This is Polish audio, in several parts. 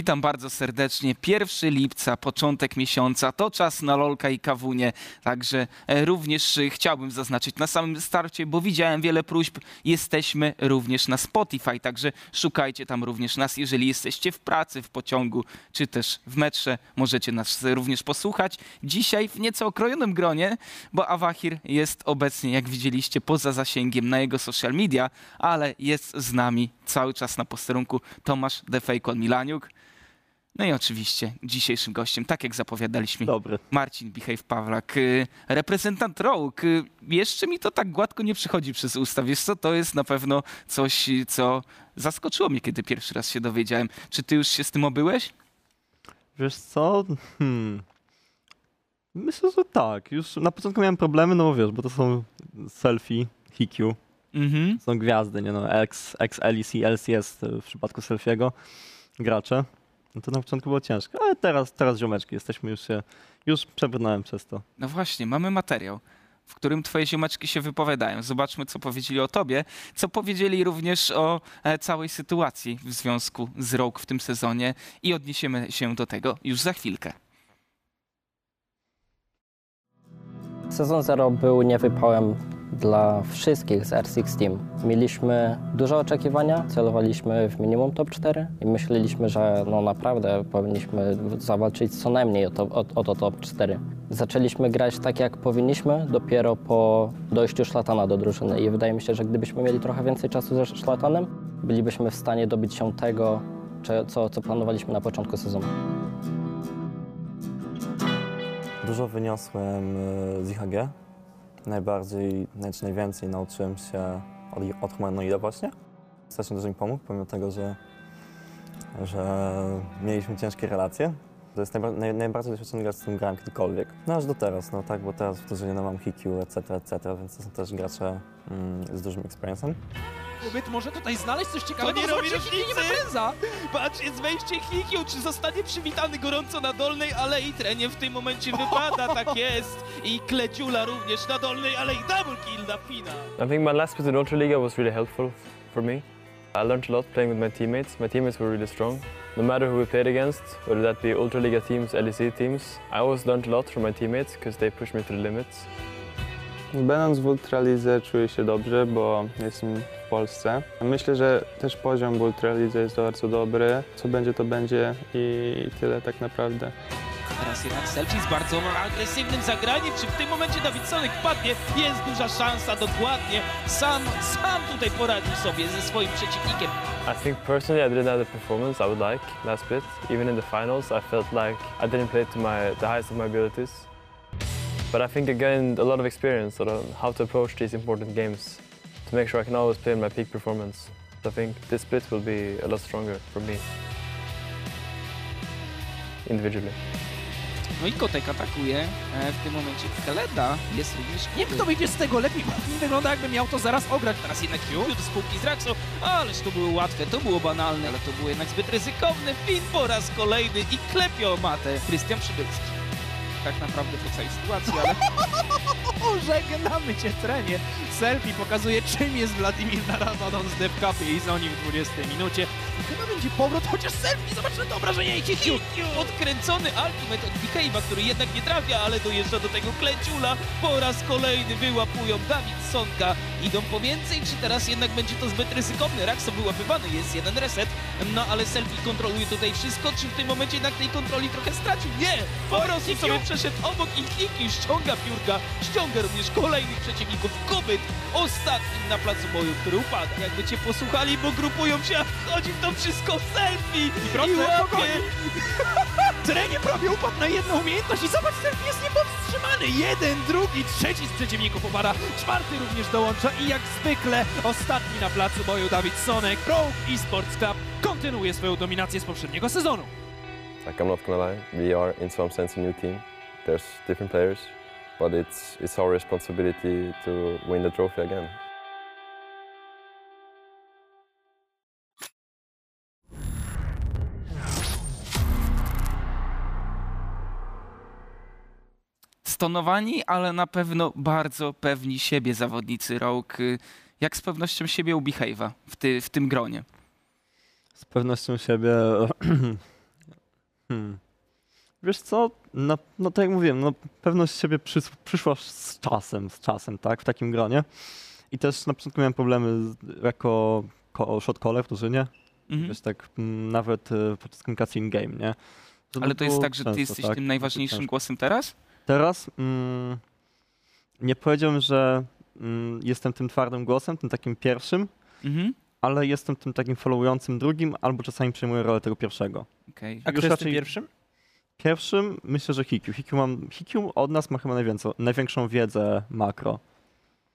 Witam bardzo serdecznie. 1 lipca, początek miesiąca, to czas na Lolka i Kawunie. Także e, również e, chciałbym zaznaczyć na samym starcie, bo widziałem wiele próśb. Jesteśmy również na Spotify, także szukajcie tam również nas. Jeżeli jesteście w pracy, w pociągu, czy też w metrze, możecie nas również posłuchać. Dzisiaj w nieco okrojonym gronie, bo Awahir jest obecnie, jak widzieliście, poza zasięgiem na jego social media, ale jest z nami cały czas na posterunku Tomasz The Fake on Milaniuk. No i oczywiście dzisiejszym gościem, tak jak zapowiadaliśmy, Dobry. Marcin Bichejw Pawlak, y, reprezentant Rogue. Y, Jeszcze mi to tak gładko nie przychodzi przez usta. Wiesz co, to jest na pewno coś, co zaskoczyło mnie, kiedy pierwszy raz się dowiedziałem. Czy ty już się z tym obyłeś? Wiesz co? Hmm. Myślę, że tak. Już na początku miałem problemy, no bo wiesz, bo to są selfie, HiQ, Mhm. są gwiazdy, nie no, X, XLEC, LCS w przypadku selfiego, gracze. No to na początku było ciężko, ale teraz, teraz ziomeczki, jesteśmy już się, już przebrnąłem przez to. No właśnie, mamy materiał, w którym twoje ziomeczki się wypowiadają. Zobaczmy, co powiedzieli o tobie, co powiedzieli również o e, całej sytuacji w związku z Rogue w tym sezonie i odniesiemy się do tego już za chwilkę. Sezon 0 był niewypałem dla wszystkich z R6 Team. Mieliśmy duże oczekiwania, celowaliśmy w minimum top 4 i myśleliśmy, że no naprawdę powinniśmy zawalczyć co najmniej o to, o, o to top 4. Zaczęliśmy grać tak jak powinniśmy dopiero po dojściu Szlatana do drużyny i wydaje mi się, że gdybyśmy mieli trochę więcej czasu ze Szlatanem, bylibyśmy w stanie dobić się tego, co, co planowaliśmy na początku sezonu. Dużo wyniosłem y, z IHG. Najbardziej, znaczy najwięcej nauczyłem się od, od humanoida właśnie. Strasznie dużo mi pomógł, pomimo tego, że, że mieliśmy ciężkie relacje. To jest najba, naj, najbardziej doświadczony gracz, z którym grałem kiedykolwiek. No aż do teraz, no tak, bo teraz w drużynie no, mam HiQ, etc., etc., więc to są też gracze mm, z dużym experience'em. Byt może tutaj znaleźć coś ciekawego. To nie robi różnicy. nie ma prędza. Patrz, jest wejście Hikio, czy zostanie przywitany gorąco na dolnej alei. Trenie w tym momencie wypada, tak jest. I Kleciula również na dolnej alei. Double kill na Fina. I think my last split in Ultraliga was really helpful for me. I learned a lot playing with my teammates. My teammates were really strong. No matter who we played against, whether that be Ultraliga teams, LEC teams, I always learned a lot from my teammates because they pushed me to the limits. Będąc w Ultralidze czuję się dobrze, bo jestem w Polsce. Myślę, że też poziom w Ultralidze jest bardzo dobry. Co będzie, to będzie i tyle tak naprawdę. Teraz jednak Selfie z bardzo agresywnym zagraniem. Czy w tym momencie Davidsonek padnie? Jest duża szansa, dokładnie. Sam, sam tutaj poradził sobie ze swoim przeciwnikiem. I think personally I didn't have the performance I would like last split. Even in the finals, I felt like I didn't play to my the highest of my abilities. But I think I gained a lot of experience on how to approach these important games to make sure I can always play in my peak performance. I think this split will be a lot stronger for me individually. No i Kotek atakuje e, w tym momencie Keleda, jest również Nie kto wyjdzie z tego lepiej, bo wygląda jakby miał to zaraz ograć. Teraz jednak Q. Fiut z półki z Raxo, ależ to było łatwe, to było banalne, ale to było jednak zbyt ryzykowne. Fin po raz kolejny i klepie o matę. Krystian Przybylski. Tak naprawdę po całej sytuacji, ale żegnamy cię, trenie. Selfie pokazuje, czym jest Wladimir Naradon z Devcapy i Zoni w 20 minucie. I Chyba będzie powrót, chociaż selfie, zobacz na to obrażenia i Kikiu. Odkręcony ultimate od Bikave'a, który jednak nie trafia, ale dojeżdża do tego Kleciula. Po raz kolejny wyłapują Davidsonka. Idą po więcej, czy teraz jednak będzie to zbyt ryzykowne? Raxo wyłapywany, jest jeden reset, no ale Selfie kontroluje tutaj wszystko. Czy w tym momencie jednak tej kontroli trochę stracił? Nie! Po prostu sobie przeszedł obok i Kiki ściąga piórka, ściąga również kolejnych przeciwników. Kobyt ostatnim na placu boju, który upada. Jakby cię posłuchali, bo grupują się, a wchodzi w to wszystko Selfie i, proste, łapie. Trenie prawie upadł na jedną umiejętność i zobacz, selfie jest niepowstrzymany. Jeden, drugi, trzeci z przeciwników upada, czwarty również dołącza i jak zwykle ostatni na placu boju Dawid Sonek, Rogue Esports Club kontynuuje swoją dominację z poprzedniego sezonu. Like I'm not gonna lie, we are in some sense a new team. There's different players, but it's it's our responsibility to win the trophy again. stonowani, ale na pewno bardzo pewni siebie zawodnicy Rogue. Jak z pewnością siebie u Behave'a w, ty, w tym gronie? Z pewnością siebie Hmm. Wiesz co, no, no tak jak mówiłem, no, pewność siebie przys- przyszła z czasem, z czasem, tak, w takim gronie. I też na początku miałem problemy z, jako ko- shot caller w drużynie, Mhm. wiesz, tak mm, nawet e, podczas komunikacji in-game, nie? Że Ale to jest tak, że ty często, jesteś tak, tym najważniejszym głosem teraz? Teraz mm, nie powiedziałbym, że mm, jestem tym twardym głosem, tym takim pierwszym, Mhm. ale jestem tym takim followującym drugim, albo czasami przejmuję rolę tego pierwszego. Okej. A Już kto jest tym raczej- pierwszym? Pierwszym myślę, że Hikiu. Hikiu, mam, Hikiu od nas ma chyba najwięcej, największą wiedzę makro.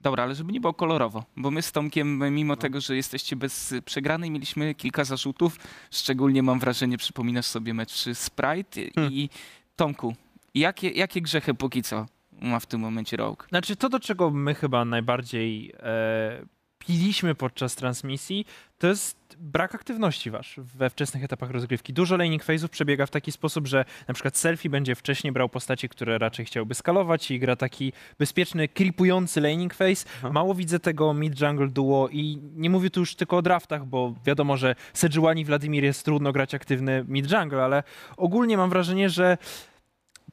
Dobra, ale żeby nie było kolorowo, bo my z Tomkiem, No. mimo tego, że jesteście bez przegranej, mieliśmy kilka zarzutów. Szczególnie mam wrażenie, przypominasz sobie mecz Sprite Hmm. i Tomku, jakie, jakie grzechy póki co ma w tym momencie Rogue? Znaczy to, do czego my chyba najbardziej e, piliśmy podczas transmisji, to jest brak aktywności wasz we wczesnych etapach rozgrywki. Dużo laning phase'ów przebiega w taki sposób, że na przykład selfie będzie wcześniej brał postaci, które raczej chciałby skalować i gra taki bezpieczny, creepujący laning phase. Aha. Mało widzę tego mid-jungle duo i nie mówię tu już tylko o draftach, bo wiadomo, że Sejuani Wladimir jest trudno grać aktywny mid-jungle, ale ogólnie mam wrażenie, że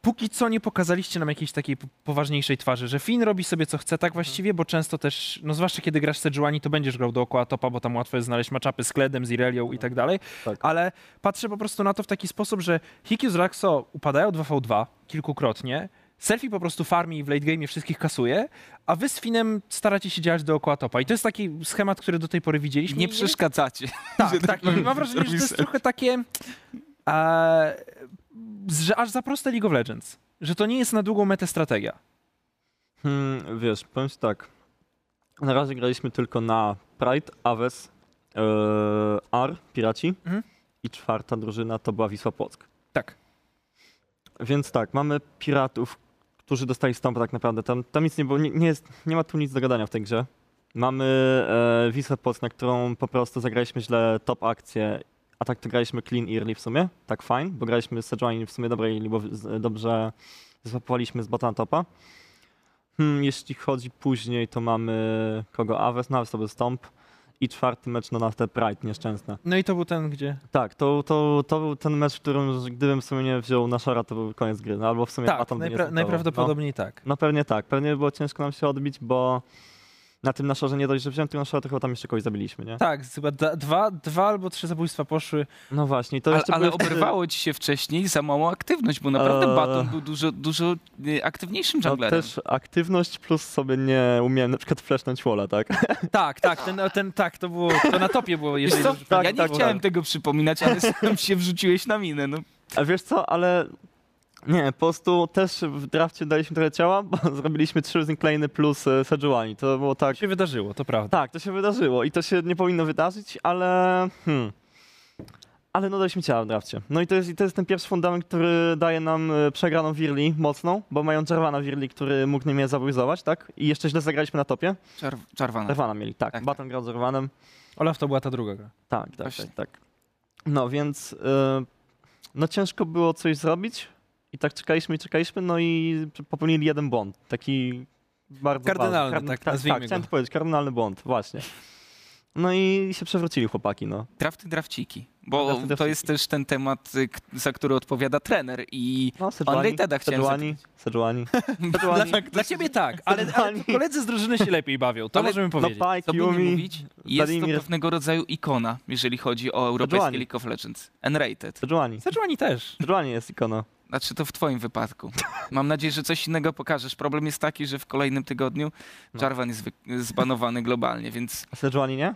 póki co nie pokazaliście nam jakiejś takiej po- poważniejszej twarzy, że Finn robi sobie co chce tak właściwie, bo często też, no zwłaszcza kiedy grasz Sejuani, to będziesz grał dookoła topa, bo tam łatwo jest znaleźć matchupy z Kledem, z Irelią i tak dalej, Tak. ale patrzę po prostu na to w taki sposób, że Hikyu z Raxo upadają 2v2 kilkukrotnie, Selfie po prostu farmi i w late game wszystkich kasuje, a wy z Finem staracie się działać dookoła topa. I to jest taki schemat, który do tej pory widzieliśmy. Nie przeszkadzacie. tak, tak. tak I mam wrażenie, że to jest trochę takie. E, że aż za proste League of Legends. Że to nie jest na długą metę strategia. Hmm, wiesz, powiem ci tak. Na razie graliśmy tylko na Pride, Aves, e, AR, Piraci Mhm. i czwarta drużyna to była Wisła Płock. Tak. Więc tak, mamy Piratów, którzy dostali stąd tak naprawdę. Tam, tam nic nie było, nie, nie, jest, nie ma tu nic do gadania w tej grze. Mamy e, Wisłę Płock, na którą po prostu zagraliśmy źle top akcję, a tak to graliśmy clean early w sumie, tak fine, bo graliśmy z Sejuani w sumie dobre early, bo dobrze złapowaliśmy z bota topa. Hmm, jeśli chodzi później, to mamy kogo? Aves, no Aves to był Stomp i czwarty mecz no na te Pride nieszczęsne. No i to był ten, gdzie. Tak, to, to, to był ten mecz, w którym gdybym w sumie nie wziął na szara, to był koniec gry, no albo w sumie Tak, Atom najpra- startował. najprawdopodobniej tak. No, no pewnie tak, pewnie było ciężko nam się odbić, bo na tym naszorze nie dość, że wziąłem tego naszora, to chyba tam jeszcze kogoś zabiliśmy, nie? Tak, chyba dwa, dwa albo trzy zabójstwa poszły. No właśnie, to Ale, jeszcze ale wtedy- oberwało ci się wcześniej za małą aktywność, bo naprawdę Eee. Baton był dużo, dużo aktywniejszym No junglerem. też aktywność plus sobie nie umiałem na przykład flashnąć walla, tak? Tak, tak, ten, ten, tak, to było, to na topie było, jeżeli Tak, ja nie chciałem tego przypominać, ale sam się wrzuciłeś na minę. No. A wiesz co, ale nie, po prostu też w drafcie daliśmy trochę ciała, bo zrobiliśmy trzy Zinklane plus e, Sejuani. To było tak, To się wydarzyło, to prawda. tak, to się wydarzyło i to się nie powinno wydarzyć, ale hmm. Ale no daliśmy ciała w drafcie. No i to jest, i to jest ten pierwszy fundament, który daje nam e, przegraną Wirli mocną, bo mają Jarvana Wirli, który mógł mnie zabojzować, tak? I jeszcze źle zagraliśmy na topie. Czar Czarwana. Jarvana mieli, tak. Tak, tak. Baton grał z Jarvanem. Olaf to była ta druga gra. Tak, tak, tak, tak. No więc y, no ciężko było coś zrobić i tak czekaliśmy i czekaliśmy, no i popełnili jeden błąd, taki bardzo Kardynalny, ważny. tak, tak, nazwijmy tak, chciałem go. to powiedzieć, kardynalny błąd, właśnie. No i się przewrócili chłopaki, no. Drafty, drafciki. Bo Drafty, to drafciki. jest też ten temat, y, za który odpowiada trener i No, Unrateda chciałem Sejuani, Sejuani, Dla, dla ciebie tak, ale, ale koledzy z drużyny się lepiej bawią, to Ale- możemy No powiedzieć. Pike, by nie Yumi, mówić, jest to pewnego rodzaju ikona, jeżeli chodzi o europejskie Sejuani. League of Legends. Unrated. Sejuani. Sejuani też. Sejuani jest ikona. Znaczy to w twoim wypadku. Mam nadzieję, że coś innego pokażesz. Problem jest taki, że w kolejnym tygodniu No. Jarvan jest wy- zbanowany globalnie, więc A Sejuani nie?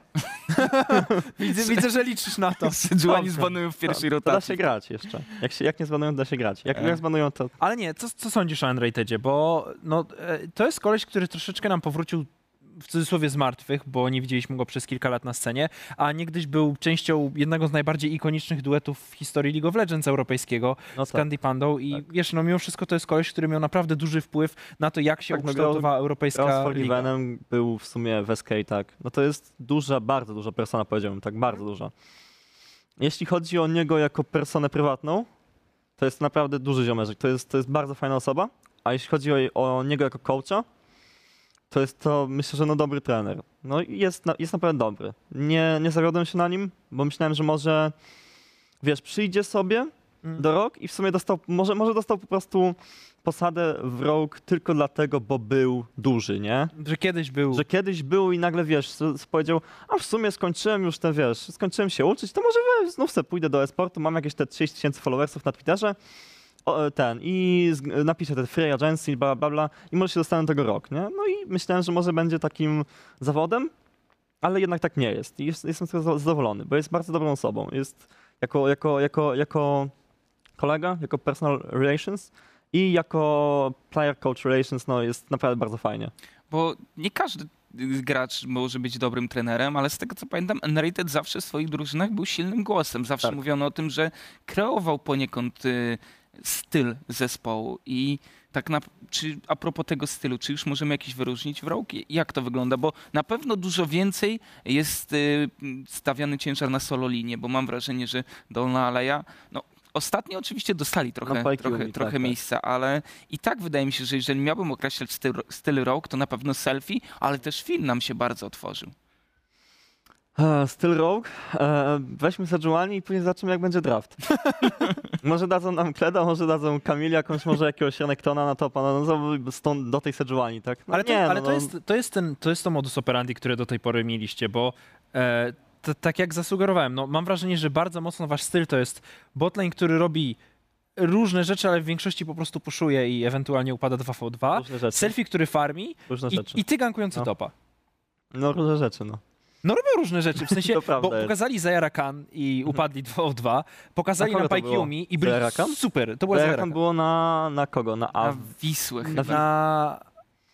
Widzę, widzę, że liczysz na to. Sejuani zbanują w pierwszej To da się rotacji. grać jeszcze. Jak, się, jak nie zbanują, da się grać. Jak, E. jak zbanują, to Ale nie, co, co sądzisz o Unratedzie? Bo no, e, to jest koleś, który troszeczkę nam powrócił w cudzysłowie z martwych, bo nie widzieliśmy go przez kilka lat na scenie, a niegdyś był częścią jednego z najbardziej ikonicznych duetów w historii League of Legends europejskiego no z tak. Candy Pandą i wiesz, no mimo wszystko to jest koleś, który miał naprawdę duży wpływ na to, jak się Tak, no, ukształtowała Grał europejska z liga. Był w sumie w SK, tak. No to jest duża, bardzo duża persona, powiedziałbym, tak, bardzo duża. Jeśli chodzi o niego jako personę prywatną, to jest naprawdę duży ziomeczek, to jest, to jest bardzo fajna osoba, a jeśli chodzi o, o niego jako coacha, to jest to, myślę, że no dobry trener. No i jest, na, jest naprawdę dobry. Nie, nie zawiodłem się na nim, bo myślałem, że może, wiesz, przyjdzie sobie, Mm. do Rogue i w sumie dostał, może, może dostał po prostu posadę w Rogue tylko dlatego, bo był duży, nie? Że kiedyś był... Że kiedyś był i nagle, wiesz, powiedział, a w sumie skończyłem już te, wiesz, skończyłem się uczyć, to może we- znów se pójdę do e-sportu, mam jakieś te 30 tysięcy followersów na Twitterze, o, e, ten, i z, napiszę te free agency, bla, bla, bla, i może się dostanę do tego rok, nie? No i myślałem, że może będzie takim zawodem, ale jednak tak nie jest. I jest, jestem z tego za- zadowolony, bo jest bardzo dobrą osobą. Jest jako, jako, jako, jako kolega, jako personal relations i jako player coach relations, no jest naprawdę bardzo fajnie. Bo nie każdy gracz może być dobrym trenerem, ale z tego co pamiętam, Unrated zawsze w swoich drużynach był silnym głosem. Zawsze Tak. mówiono o tym, że kreował poniekąd y, styl zespołu i tak na, czy a propos tego stylu, czy już możemy jakiś wyróżnić w Rogue? Jak to wygląda? Bo na pewno dużo więcej jest y, stawiany ciężar na solo linię, bo mam wrażenie, że Dolna Aleja, no ostatnio oczywiście dostali trochę, No, trochę, Yumi, trochę tak, tak. miejsca, ale i tak wydaje mi się, że jeżeli miałbym określać styl, styl Rogue, to na pewno selfie, ale też film nam się bardzo otworzył. E, Styl Rogue. E, weźmy Sejuani i później zobaczymy, jak będzie draft. może dadzą nam Kleda, może dadzą Kamili, jakąś, może jakiegoś Renektona na topa, no, no stąd do tej Sejuani, tak? No, Ale, to, nie, ale no, to, no, jest, to, jest ten, to jest to modus operandi, które do tej pory mieliście, bo e, t, tak jak zasugerowałem, no, mam wrażenie, że bardzo mocno wasz styl to jest botlane, który robi różne rzeczy, ale w większości po prostu puszuje i ewentualnie upada 2v2. różne rzeczy. Selfie, który farmi Różne i, i ty gankujący No. topa. No różne rzeczy, no. No robią różne rzeczy, w sensie, To prawda bo jest. pokazali Zayara Khan i upadli 2v2, pokazali Na kogo to było? Pajkiumi i byli Zayara Khan? super, to była było na, na kogo? Na A. Na Wisłę chyba. Na...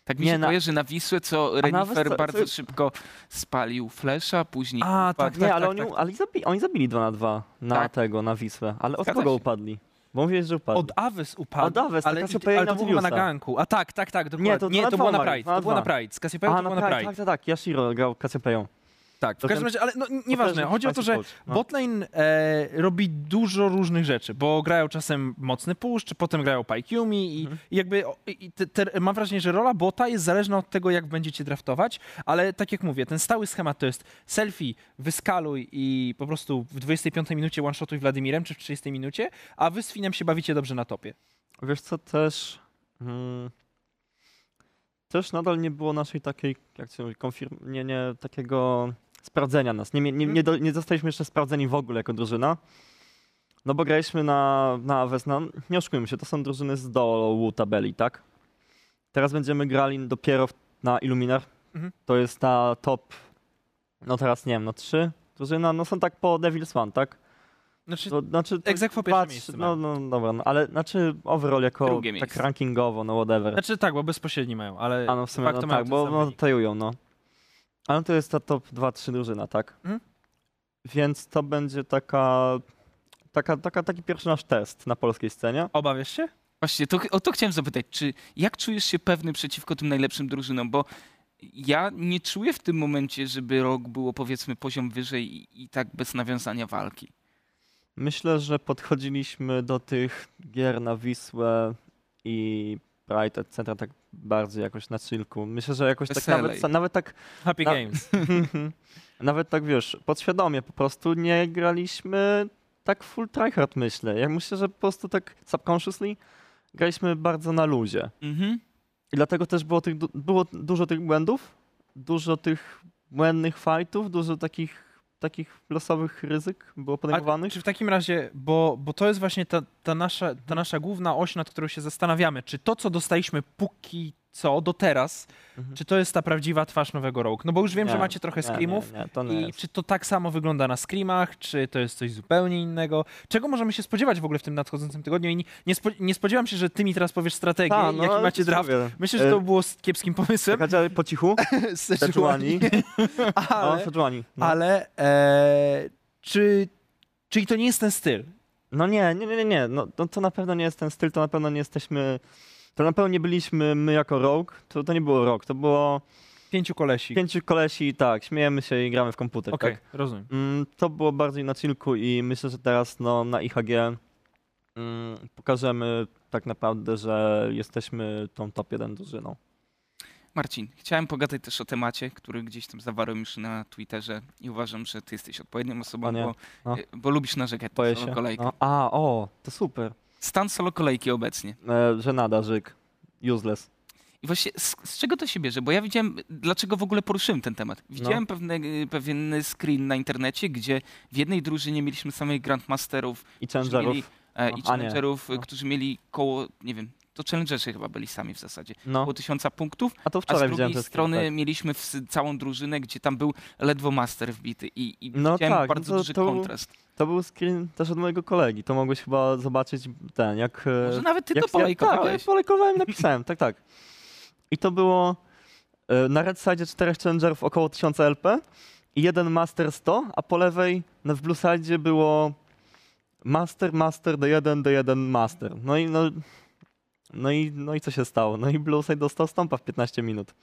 Tak mi Nie, się na- kojarzy na Wisłę, co Renifer Wisłę- bardzo co- szybko spalił flesza, później A, tak, Nie, ale oni, tak. ale zabili, oni zabili 2 na 2 na Tak. tego, na Wisłę. Ale od Zgadza kogo się. upadli? Bo mówiłeś, że upadli. Od Awes upadł, Od Awes, ale, to Cassiopeia ale na to było chyba na ganku. A tak, tak, tak, dokładnie. Nie, to- nie, na to było na Pride, to było na dwa. Pride. Z Cassiopeia to na było na Pride, Pride. tak, tak, tak. Yashiro grał Cassiopeją. Tak, w każdym razie, ale no, nieważne. Chodzi o to, że no. botlane e, robi dużo różnych rzeczy, bo grają czasem mocny push, czy potem grają Pajkiumi i, Mhm. i jakby o, i te, te, mam wrażenie, że rola bota jest zależna od tego, jak będziecie draftować, ale tak jak mówię, ten stały schemat to jest selfie, wyskaluj i po prostu w 25 minucie one-shotuj Władimirem, czy w 30 minucie, a wy z Finem się bawicie dobrze na topie. Wiesz co, też... Hmm, też nadal nie było naszej takiej, jak się mówi, konfirm... Nie, nie, takiego sprawdzenia nas. Nie, nie, nie, nie, do, nie zostaliśmy jeszcze sprawdzeni w ogóle jako drużyna. No bo graliśmy na, na Aves, no, nie oszukujmy się, to są drużyny z dołu tabeli, tak? Teraz będziemy grali dopiero w, na Illuminar. Mhm. To jest ta top, no teraz nie wiem, no trzy drużyna, no są tak po Devil's One, tak? Znaczy, To, znaczy, to Egzekwo patrz, miejsce No, no dobra, no, ale znaczy overall jako tak rankingowo, no whatever. znaczy tak, bo bezpośredni mają, ale A no w sumie no, tak, bo no, tajują, no. Ale to jest ta top 2-3 drużyna, tak? Mhm. Więc to będzie taka, taka, taka, taki pierwszy nasz test na polskiej scenie. Obawiasz się? Właśnie, to, o to chciałem zapytać, czy jak czujesz się pewny przeciwko tym najlepszym drużynom, bo ja nie czuję w tym momencie, żeby rok było powiedzmy poziom wyżej i, i tak bez nawiązania walki. Myślę, że podchodziliśmy do tych gier na Wisłę i Pride, etc. tak bardziej jakoś na chillku. Myślę, że jakoś tak nawet, nawet tak Happy Na- Games. Nawet tak wiesz, podświadomie po prostu nie graliśmy tak full tryhard myślę. Ja myślę, że po prostu tak subconsciously graliśmy bardzo na luzie. Mhm. I dlatego też było, tych, było dużo tych błędów, dużo tych błędnych fightów, dużo takich, takich losowych ryzyk było A podejmowanych. czy w takim razie, bo, bo to jest właśnie ta, ta, nasza, ta nasza główna oś, nad którą się zastanawiamy, czy to, co dostaliśmy póki co, do teraz, Mhm. czy to jest ta prawdziwa twarz nowego Rogue? No bo już wiem, że Nie, macie trochę screamów Nie, nie, i czy to tak samo wygląda na screamach, czy to jest coś zupełnie innego? Czego możemy się spodziewać w ogóle w tym nadchodzącym tygodniu? I nie, spo, nie spodziewam się, że ty mi teraz powiesz strategię, Ta, no, jaki macie draft. mówię. Myślę, że E, to było s- kiepskim pomysłem. Ale po cichu? Sejuani. O, ale, Sejuani. No. ale e, czy, czyli to nie jest ten styl? No nie, nie, nie, nie, nie. No, to, to na pewno nie jest ten styl, to na pewno nie jesteśmy... To na pewno nie byliśmy my jako Rogue, to, to nie było Rogue, to było Pięciu kolesi. pięciu kolesi, tak, śmiejemy się i gramy w komputer, Okej, tak? rozumiem. Mm, to było bardziej na chillku i myślę, że teraz no, na IHG mm, pokażemy tak naprawdę, że jesteśmy tą top 1 drużyną. Marcin, chciałem pogadać też o temacie, który gdzieś tam zawarłem już na Twitterze i uważam, że ty jesteś odpowiednią osobą, bo, no. y, bo lubisz narzekać na Boję solo się. kolejkę. No. A, o, to super. Stan solo kolejki obecnie. E, żenada, żyk. Useless. I właśnie z, z czego to się bierze? Bo ja widziałem, dlaczego w ogóle poruszyłem ten temat. No. Widziałem pewne, pewien screen na internecie, gdzie w jednej drużynie mieliśmy samych Grandmasterów I którzy challengerów. mieli, e, No, i e, No. którzy mieli koło, nie wiem, to challengerzy chyba byli sami w zasadzie, No, około tysiąca punktów, a to a z wczoraj drugiej strony screeny, mieliśmy całą drużynę, gdzie tam był ledwo master wbity i, i No tak, no bardzo to- duży to- kontrast. tak. To był screen też od mojego kolegi. To mogłeś chyba zobaczyć ten, jak... e, Może nawet ty jak to polejkowałeś. Tak, ja polejkowałem i napisałem, tak, tak. I to było e, na red side czterech challengerów około 1000 LP i jeden master 100, a po lewej no, w blue side było master, master, D1, D1, master. No i no, no i, no i co się stało? No i blue side dostał stompa w 15 minut.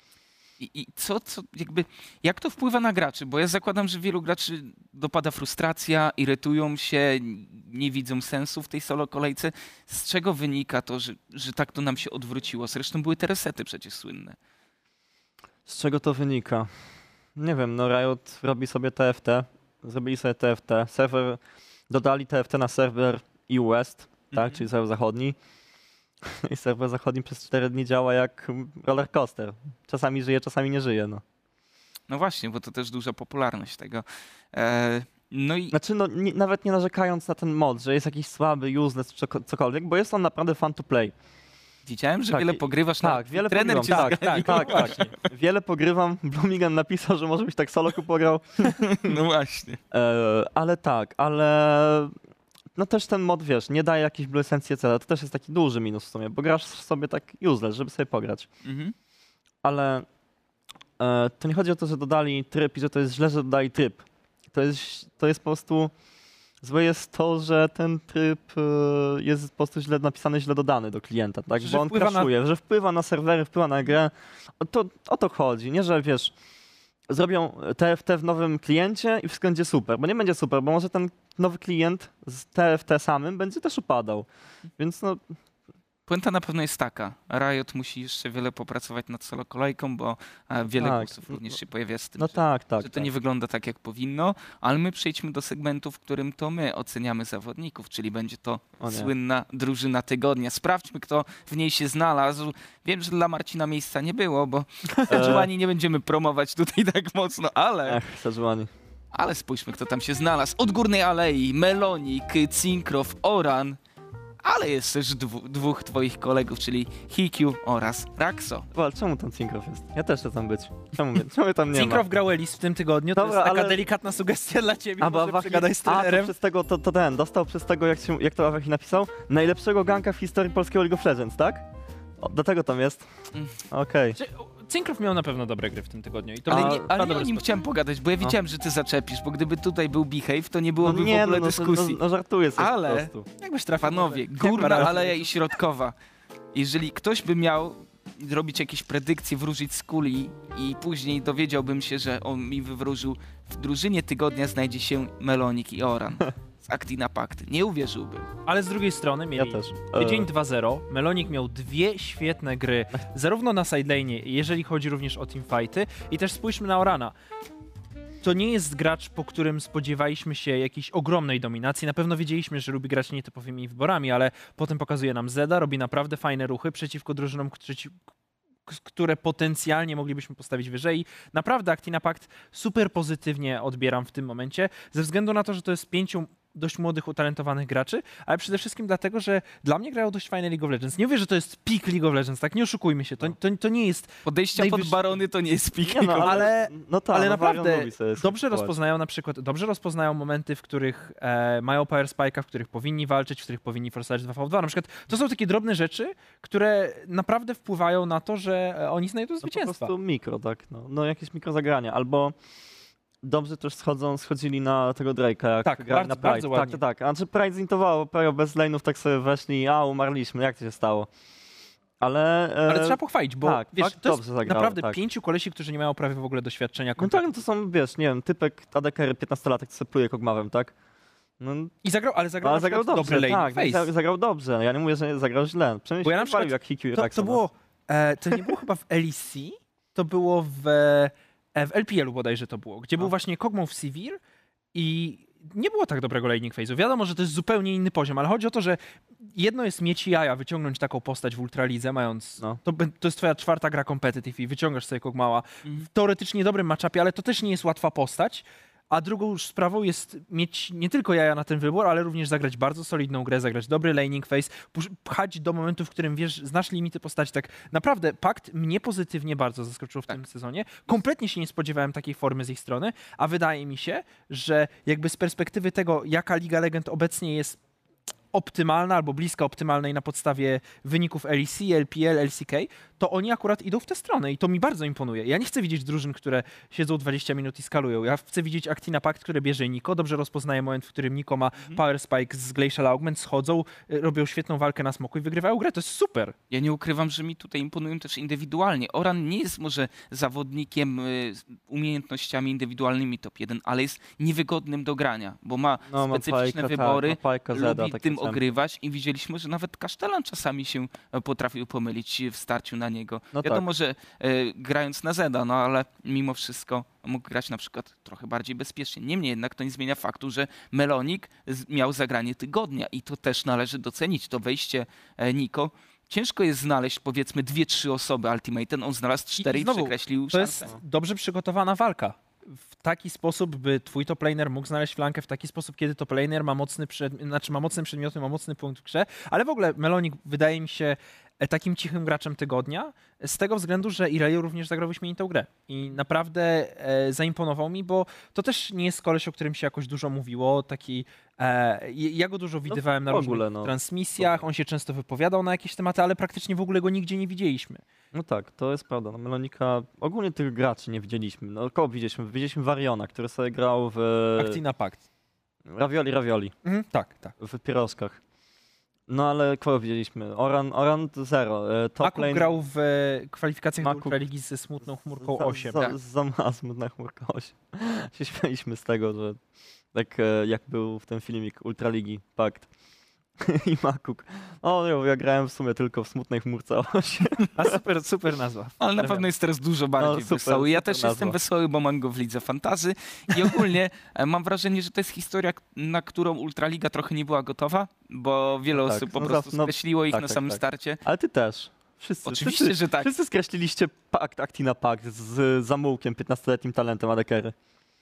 I, I co, co, jakby, jak to wpływa na graczy? Bo ja zakładam, że wielu graczy dopada frustracja, irytują się, nie widzą sensu w tej solo kolejce. Z czego wynika to, że, że tak to nam się odwróciło? Zresztą były te resety przecież słynne. Z czego to wynika? Nie wiem, no Riot robi sobie TFT, zrobili sobie TFT, serwer, dodali TFT na serwer EU West, tak, Mhm. czyli serwer zachodni. I serwer zachodni przez 4 dni działa jak roller coaster. Czasami żyje, czasami nie żyje, no. No właśnie, bo to też duża popularność tego. E, no i Znaczy, no, nie, nawet nie narzekając na ten mod, że jest jakiś słaby, useless, czy ko- cokolwiek, bo jest on naprawdę fun to play. widziałem, że tak, wiele pogrywasz Tak, na wiele trener pogrywam, tak, tak, tak, tak. Wiele pogrywam. Blumigan napisał, że może byś tak solo pograł. No właśnie. E, ale tak, ale no też ten mod, wiesz, nie daje jakiejś blue esencji, etc. To też jest taki duży minus w sumie, bo grasz sobie tak useless, żeby sobie pograć. Mhm. Ale e, to nie chodzi o to, że dodali tryb i że to jest źle, że dodali tryb. To jest, to jest po prostu złe jest to, że ten tryb e, jest po prostu źle napisany, źle dodany do klienta, tak? Że Bo on wpływa na- że wpływa na serwery, wpływa na grę. To, o to chodzi, nie, że wiesz, zrobią TFT w nowym kliencie i wszystko będzie super, bo nie będzie super, bo może ten nowy klient z TFT samym będzie też upadał. Więc no, Puenta na pewno jest taka. Riot musi jeszcze wiele popracować nad solo kolejką, bo e, wiele Tak, głosów również się pojawia z tym, no że, tak, tak. że to tak. nie wygląda tak, jak powinno, ale my przejdźmy do segmentu, w którym to my oceniamy zawodników, czyli będzie to słynna drużyna tygodnia. Sprawdźmy, kto w niej się znalazł. Wiem, że dla Marcina miejsca nie było, bo Giovanni nie będziemy promować tutaj tak mocno, ale, Sejuani. ale spójrzmy, kto tam się znalazł. Od Górnej Alei, Melonik, Cinkrow, Oran, ale jest też dwu, dwóch twoich kolegów, czyli Hikyu oraz Raxo. Wal, czemu tam Cinkrow jest? Ja też chcę tam być. Czemu, mnie- czemu tam nie ma? grał Elis w tym tygodniu, to Dobra, jest taka ale- delikatna sugestia dla ciebie, A, bo może Awachi- przegadaj z A, to trenerem. przez tego, to, to ten, dostał przez tego, jak, się, jak to Awachi napisał, najlepszego ganka w historii polskiego League of Legends, tak? O, do tego tam jest. Mm. Okej. Czy- Cinkrow miał na pewno dobre gry w tym tygodniu. I to Ale, nie, ale nie dobre o nim spoty. chciałem pogadać, bo ja No. wiedziałem, że ty zaczepisz, bo gdyby tutaj był Behave, to nie byłoby No nie, w ogóle no, no, dyskusji. No, no żartuję sobie Ale- po prostu. Jakbyś trafił Panowie, górna aleja i środkowa. Jeżeli ktoś by miał zrobić jakieś predykcje, wróżyć z kuli i później dowiedziałbym się, że on mi wywróżył w drużynie tygodnia znajdzie się Melonik i Oran Actina Pakty. Nie uwierzyłbym. Ale z drugiej strony Ja mieli też. tydzień E, 2-0. Melonik miał dwie świetne gry, zarówno na sidelane, jeżeli chodzi również o teamfighty. I też spójrzmy na Orana. To nie jest gracz, po którym spodziewaliśmy się jakiejś ogromnej dominacji. Na pewno wiedzieliśmy, że lubi grać nietypowymi wyborami, ale potem pokazuje nam Zeda, robi naprawdę fajne ruchy przeciwko drużynom, przeciw, które potencjalnie moglibyśmy postawić wyżej. Naprawdę Actina Pact super pozytywnie odbieram w tym momencie, ze względu na to, że to jest pięciu dość młodych, utalentowanych graczy, ale przede wszystkim dlatego, że dla mnie grają dość fajne League of Legends. Nie mówię, że to jest peak League of Legends, tak? Nie oszukujmy się. To, to, to nie jest Podejścia pod Najwyższy- barony to nie jest pik. nie, no, ale, ale- no tak, ale no, Varian naprawdę lubi sobie dobrze rozpoznają na przykład, dobrze rozpoznają momenty, w których e, mają power spike'a, w których powinni walczyć, w których powinni forsować 2v2. Na przykład to są takie drobne rzeczy, które naprawdę wpływają na to, że e, oni znajdą No po prostu mikro, tak? No, no jakieś mikrozagrania, albo dobrze też schodzą, schodzili na tego Drake'a, jak Tak, grali bardzo, na Pride. bardzo tak, ładnie. tak, tak. A czy Pride zintowało, Pejo bez lane'ów tak sobie weszli, a umarliśmy, jak to się stało? Ale... e, Ale trzeba pochwalić, bo tak, wiesz, to jest dobrze zagrało, naprawdę tak. pięciu kolesi, którzy nie mają prawie w ogóle doświadczenia. No tak, no to są, wiesz, nie wiem, typek ADKR 15-latek, co pluje kogmawem, tak? No, I zagrał, ale zagrał, ale zagrał dobrze, dobry lane tak, face. zagrał, dobrze. Ja nie mówię, że zagrał źle. Przynajmniej Bo ja się na przykład- jak Hikyu To, to Raxon, no. było, e, to nie było chyba w LEC, to było w, w LPL-u bodajże to było, gdzie był A. właśnie Kog'Maw Sivir i nie było tak dobrego laning phase'u. Wiadomo, że to jest zupełnie inny poziom, ale chodzi o to, że jedno jest mieć jaja, wyciągnąć taką postać w Ultralidze, mając... No. To, to jest twoja czwarta gra competitive i wyciągasz sobie Kog'Mawa Mhm. w teoretycznie dobrym matchupie, ale to też nie jest łatwa postać. A drugą już sprawą jest mieć nie tylko jaja na ten wybór, ale również zagrać bardzo solidną grę, zagrać dobry laning pusz- pchać do momentu, w którym wiesz, znasz limity postaci. Tak naprawdę Pakt mnie pozytywnie bardzo zaskoczył w tym sezonie. Kompletnie się nie spodziewałem takiej formy z ich strony, a wydaje mi się, że jakby z perspektywy tego, jaka Liga Legend obecnie jest optymalna albo bliska optymalnej na podstawie wyników LEC, LPL, LCK, to oni akurat idą w tę stronę i to mi bardzo imponuje. Ja nie chcę widzieć drużyn, które siedzą 20 minut i skalują. Ja chcę widzieć Actina Pact, które bierze Niko, dobrze rozpoznaje moment, w którym Niko ma Power Spike z Glacial Augment, schodzą, y, robią świetną walkę na smoku i wygrywają grę. To jest super. Ja nie ukrywam, że mi tutaj imponują też indywidualnie. Oran nie jest może zawodnikiem y, z umiejętnościami indywidualnymi top 1, ale jest niewygodnym do grania, bo ma No, ma specyficzne Pajka, wybory, tak, ma Pajka, Zeda, lubi takie tym ogrywać i widzieliśmy, że nawet Kasztelan czasami się e, potrafił pomylić w starciu na niego. No Wiadomo, że e, grając na Zeda, no ale mimo wszystko mógł grać na przykład trochę bardziej bezpiecznie. Niemniej jednak to nie zmienia faktu, że Melonik miał zagranie tygodnia i to też należy docenić. To wejście e, Niko. Ciężko jest znaleźć powiedzmy dwie, trzy osoby Ultimate. On znalazł cztery i, znowu, przekreślił To szansę. jest dobrze przygotowana walka. W taki sposób, by twój top laner mógł znaleźć flankę, w taki sposób, kiedy top laner ma mocny, przed, znaczy ma mocne przedmioty, ma mocny punkt w grze, ale w ogóle Melonik wydaje mi się takim cichym graczem tygodnia, z tego względu, że Irelia również zagrał wyśmienitą grę i naprawdę e, zaimponował mi, bo to też nie jest koleś, o którym się jakoś dużo mówiło, taki, e, ja go dużo widywałem na w różnych ogóle, no. transmisjach, on się często wypowiadał na jakieś tematy, ale praktycznie w ogóle go nigdzie nie widzieliśmy. No tak, to jest prawda. No, Melonika, ogólnie tych graczy nie widzieliśmy. No, kogo widzieliśmy? Widzieliśmy Wariona, który sobie grał w Actina Pact. Ravioli Ravioli, Mhm, tak, tak. w pierożkach. No ale kogo widzieliśmy? Oran, Oran to zero. E, Top Makuk lane... grał w e, kwalifikacjach do Makuk- Ultraligi ze smutną chmurką za, 8. Za, tak. za mała smutna chmurka 8. się śmialiśmy z tego, że tak e, jak był w ten filmik Ultraligi Pakt i Makuk. O, ja grałem w sumie tylko w smutnej chmurce 8. A super, super nazwa. Ale na pewno jest teraz dużo bardziej No, super, wesoły. Ja też nazwa. jestem wesoły, bo mam go w lidze fantazy i ogólnie e, mam wrażenie, że to jest historia, na którą Ultraliga trochę nie była gotowa, bo wiele No tak, osób po no prostu no, skreśliło ich tak, na tak, samym tak. starcie. Ale ty też. Wszyscy, Oczywiście, wszyscy, że tak. Wszyscy skreśliliście pakt, Actina Pakt z Zamułkiem, 15-letnim talentem Adekery.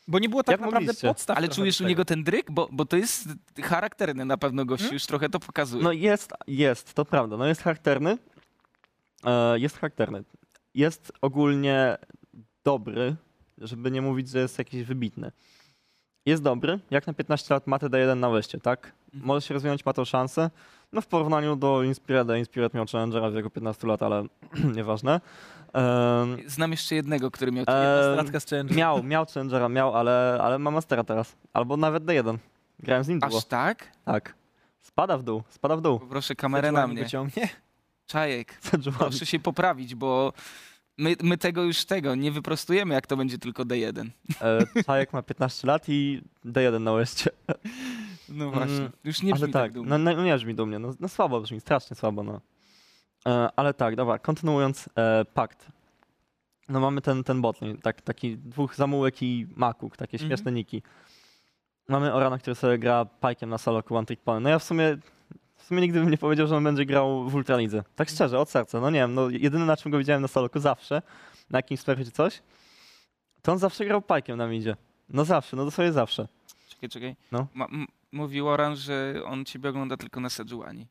Bo nie było tak Jak naprawdę mogliście? podstaw. Ale trochę czujesz do u tego. niego ten dryk? Bo, bo to jest charakterne na pewno gościu, Hmm? już trochę to pokazuje. No jest, jest, to prawda. No jest charakterny. E, jest charakterny. Jest ogólnie dobry, żeby nie mówić, że jest jakiś wybitny. Jest dobry, jak na 15 lat ma TD1 na weście, tak? Mhm. Może się rozwinąć, ma tą szansę. No w porównaniu do Inspireda, Inspired miał Challengera w wieku 15 lat, ale nieważne. Em, Znam jeszcze jednego, który miał... Latka z Challenge. miał, miał Challengera, miał, ale, ale ma Mastera teraz. Albo nawet D1. Grałem z nim długo. Aż tak? Tak. Spada w dół, spada w dół. Poproszę kamerę na mnie. Wyciągnie. Czajek, proszę się poprawić, bo my, my tego już tego nie wyprostujemy, jak to będzie tylko D1. E, Czajek ma 15 lat i D1 na łeście. No właśnie, Mm, już nie brzmi Ale tak, tak, dumnie. no, no nie brzmi dumnie, no, no słabo brzmi, strasznie słabo, no. E, ale tak, dobra, kontynuując e, pakt. No mamy ten, ten botlane, tak, taki dwóch zamułek i makuk, takie Mhm. śmieszne niki. Mamy Orana, który sobie gra pajkiem na solo one trick pony. No ja w sumie, w sumie nigdy bym nie powiedział, że on będzie grał w Ultralidze. Tak szczerze, od serca, no nie wiem, no jedyne na czym go widziałem na soloku zawsze, na jakimś strefie czy coś, to on zawsze grał pajkiem na midzie. No zawsze, no dosłownie zawsze. Czekaj, czekaj. No. Ma, mówił Oran, że on ciebie ogląda tylko na Sejuani.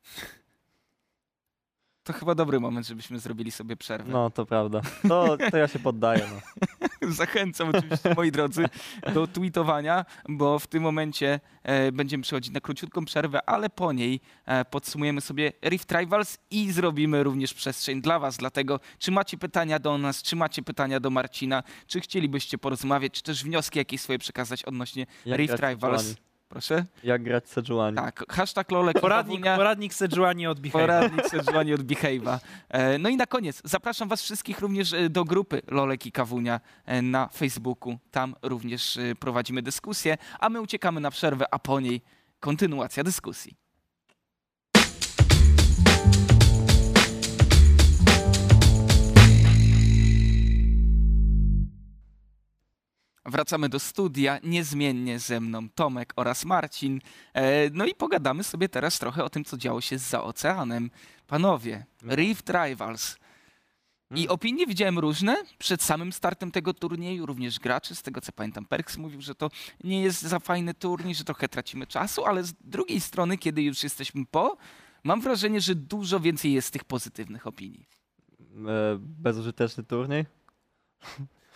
To chyba dobry moment, żebyśmy zrobili sobie przerwę. No, to prawda. To, to ja się poddaję, no. Zachęcam oczywiście, moi drodzy, do tweetowania, bo w tym momencie e, będziemy przechodzić na króciutką przerwę, ale po niej e, podsumujemy sobie Rift Rivals i zrobimy również przestrzeń dla Was. Dlatego, czy macie pytania do nas, czy macie pytania do Marcina, czy chcielibyście porozmawiać, czy też wnioski jakieś swoje przekazać odnośnie Jak Rift Rivals? Proszę? Jak grać Sejuani. Tak, hashtag Lolek Poradnik, Kawunia. poradnik Sejuani od Behave. Poradnik Sejuani od Behave'a. E, No i na koniec zapraszam was wszystkich również e, do grupy Lolek i Kawunia e, na Facebooku. Tam również prowadzimy dyskusję, a my uciekamy na przerwę, a po niej kontynuacja dyskusji. Wracamy do studia, niezmiennie ze mną Tomek oraz Marcin. E, no i pogadamy sobie teraz trochę o tym, co działo się za oceanem. Panowie, Rift Rivals. I opinie widziałem różne przed samym startem tego turnieju, również graczy, z tego co pamiętam, Perks mówił, że to nie jest za fajny turniej, że trochę tracimy czasu, ale z drugiej strony, kiedy już jesteśmy po, mam wrażenie, że dużo więcej jest tych pozytywnych opinii. E, bezużyteczny turniej.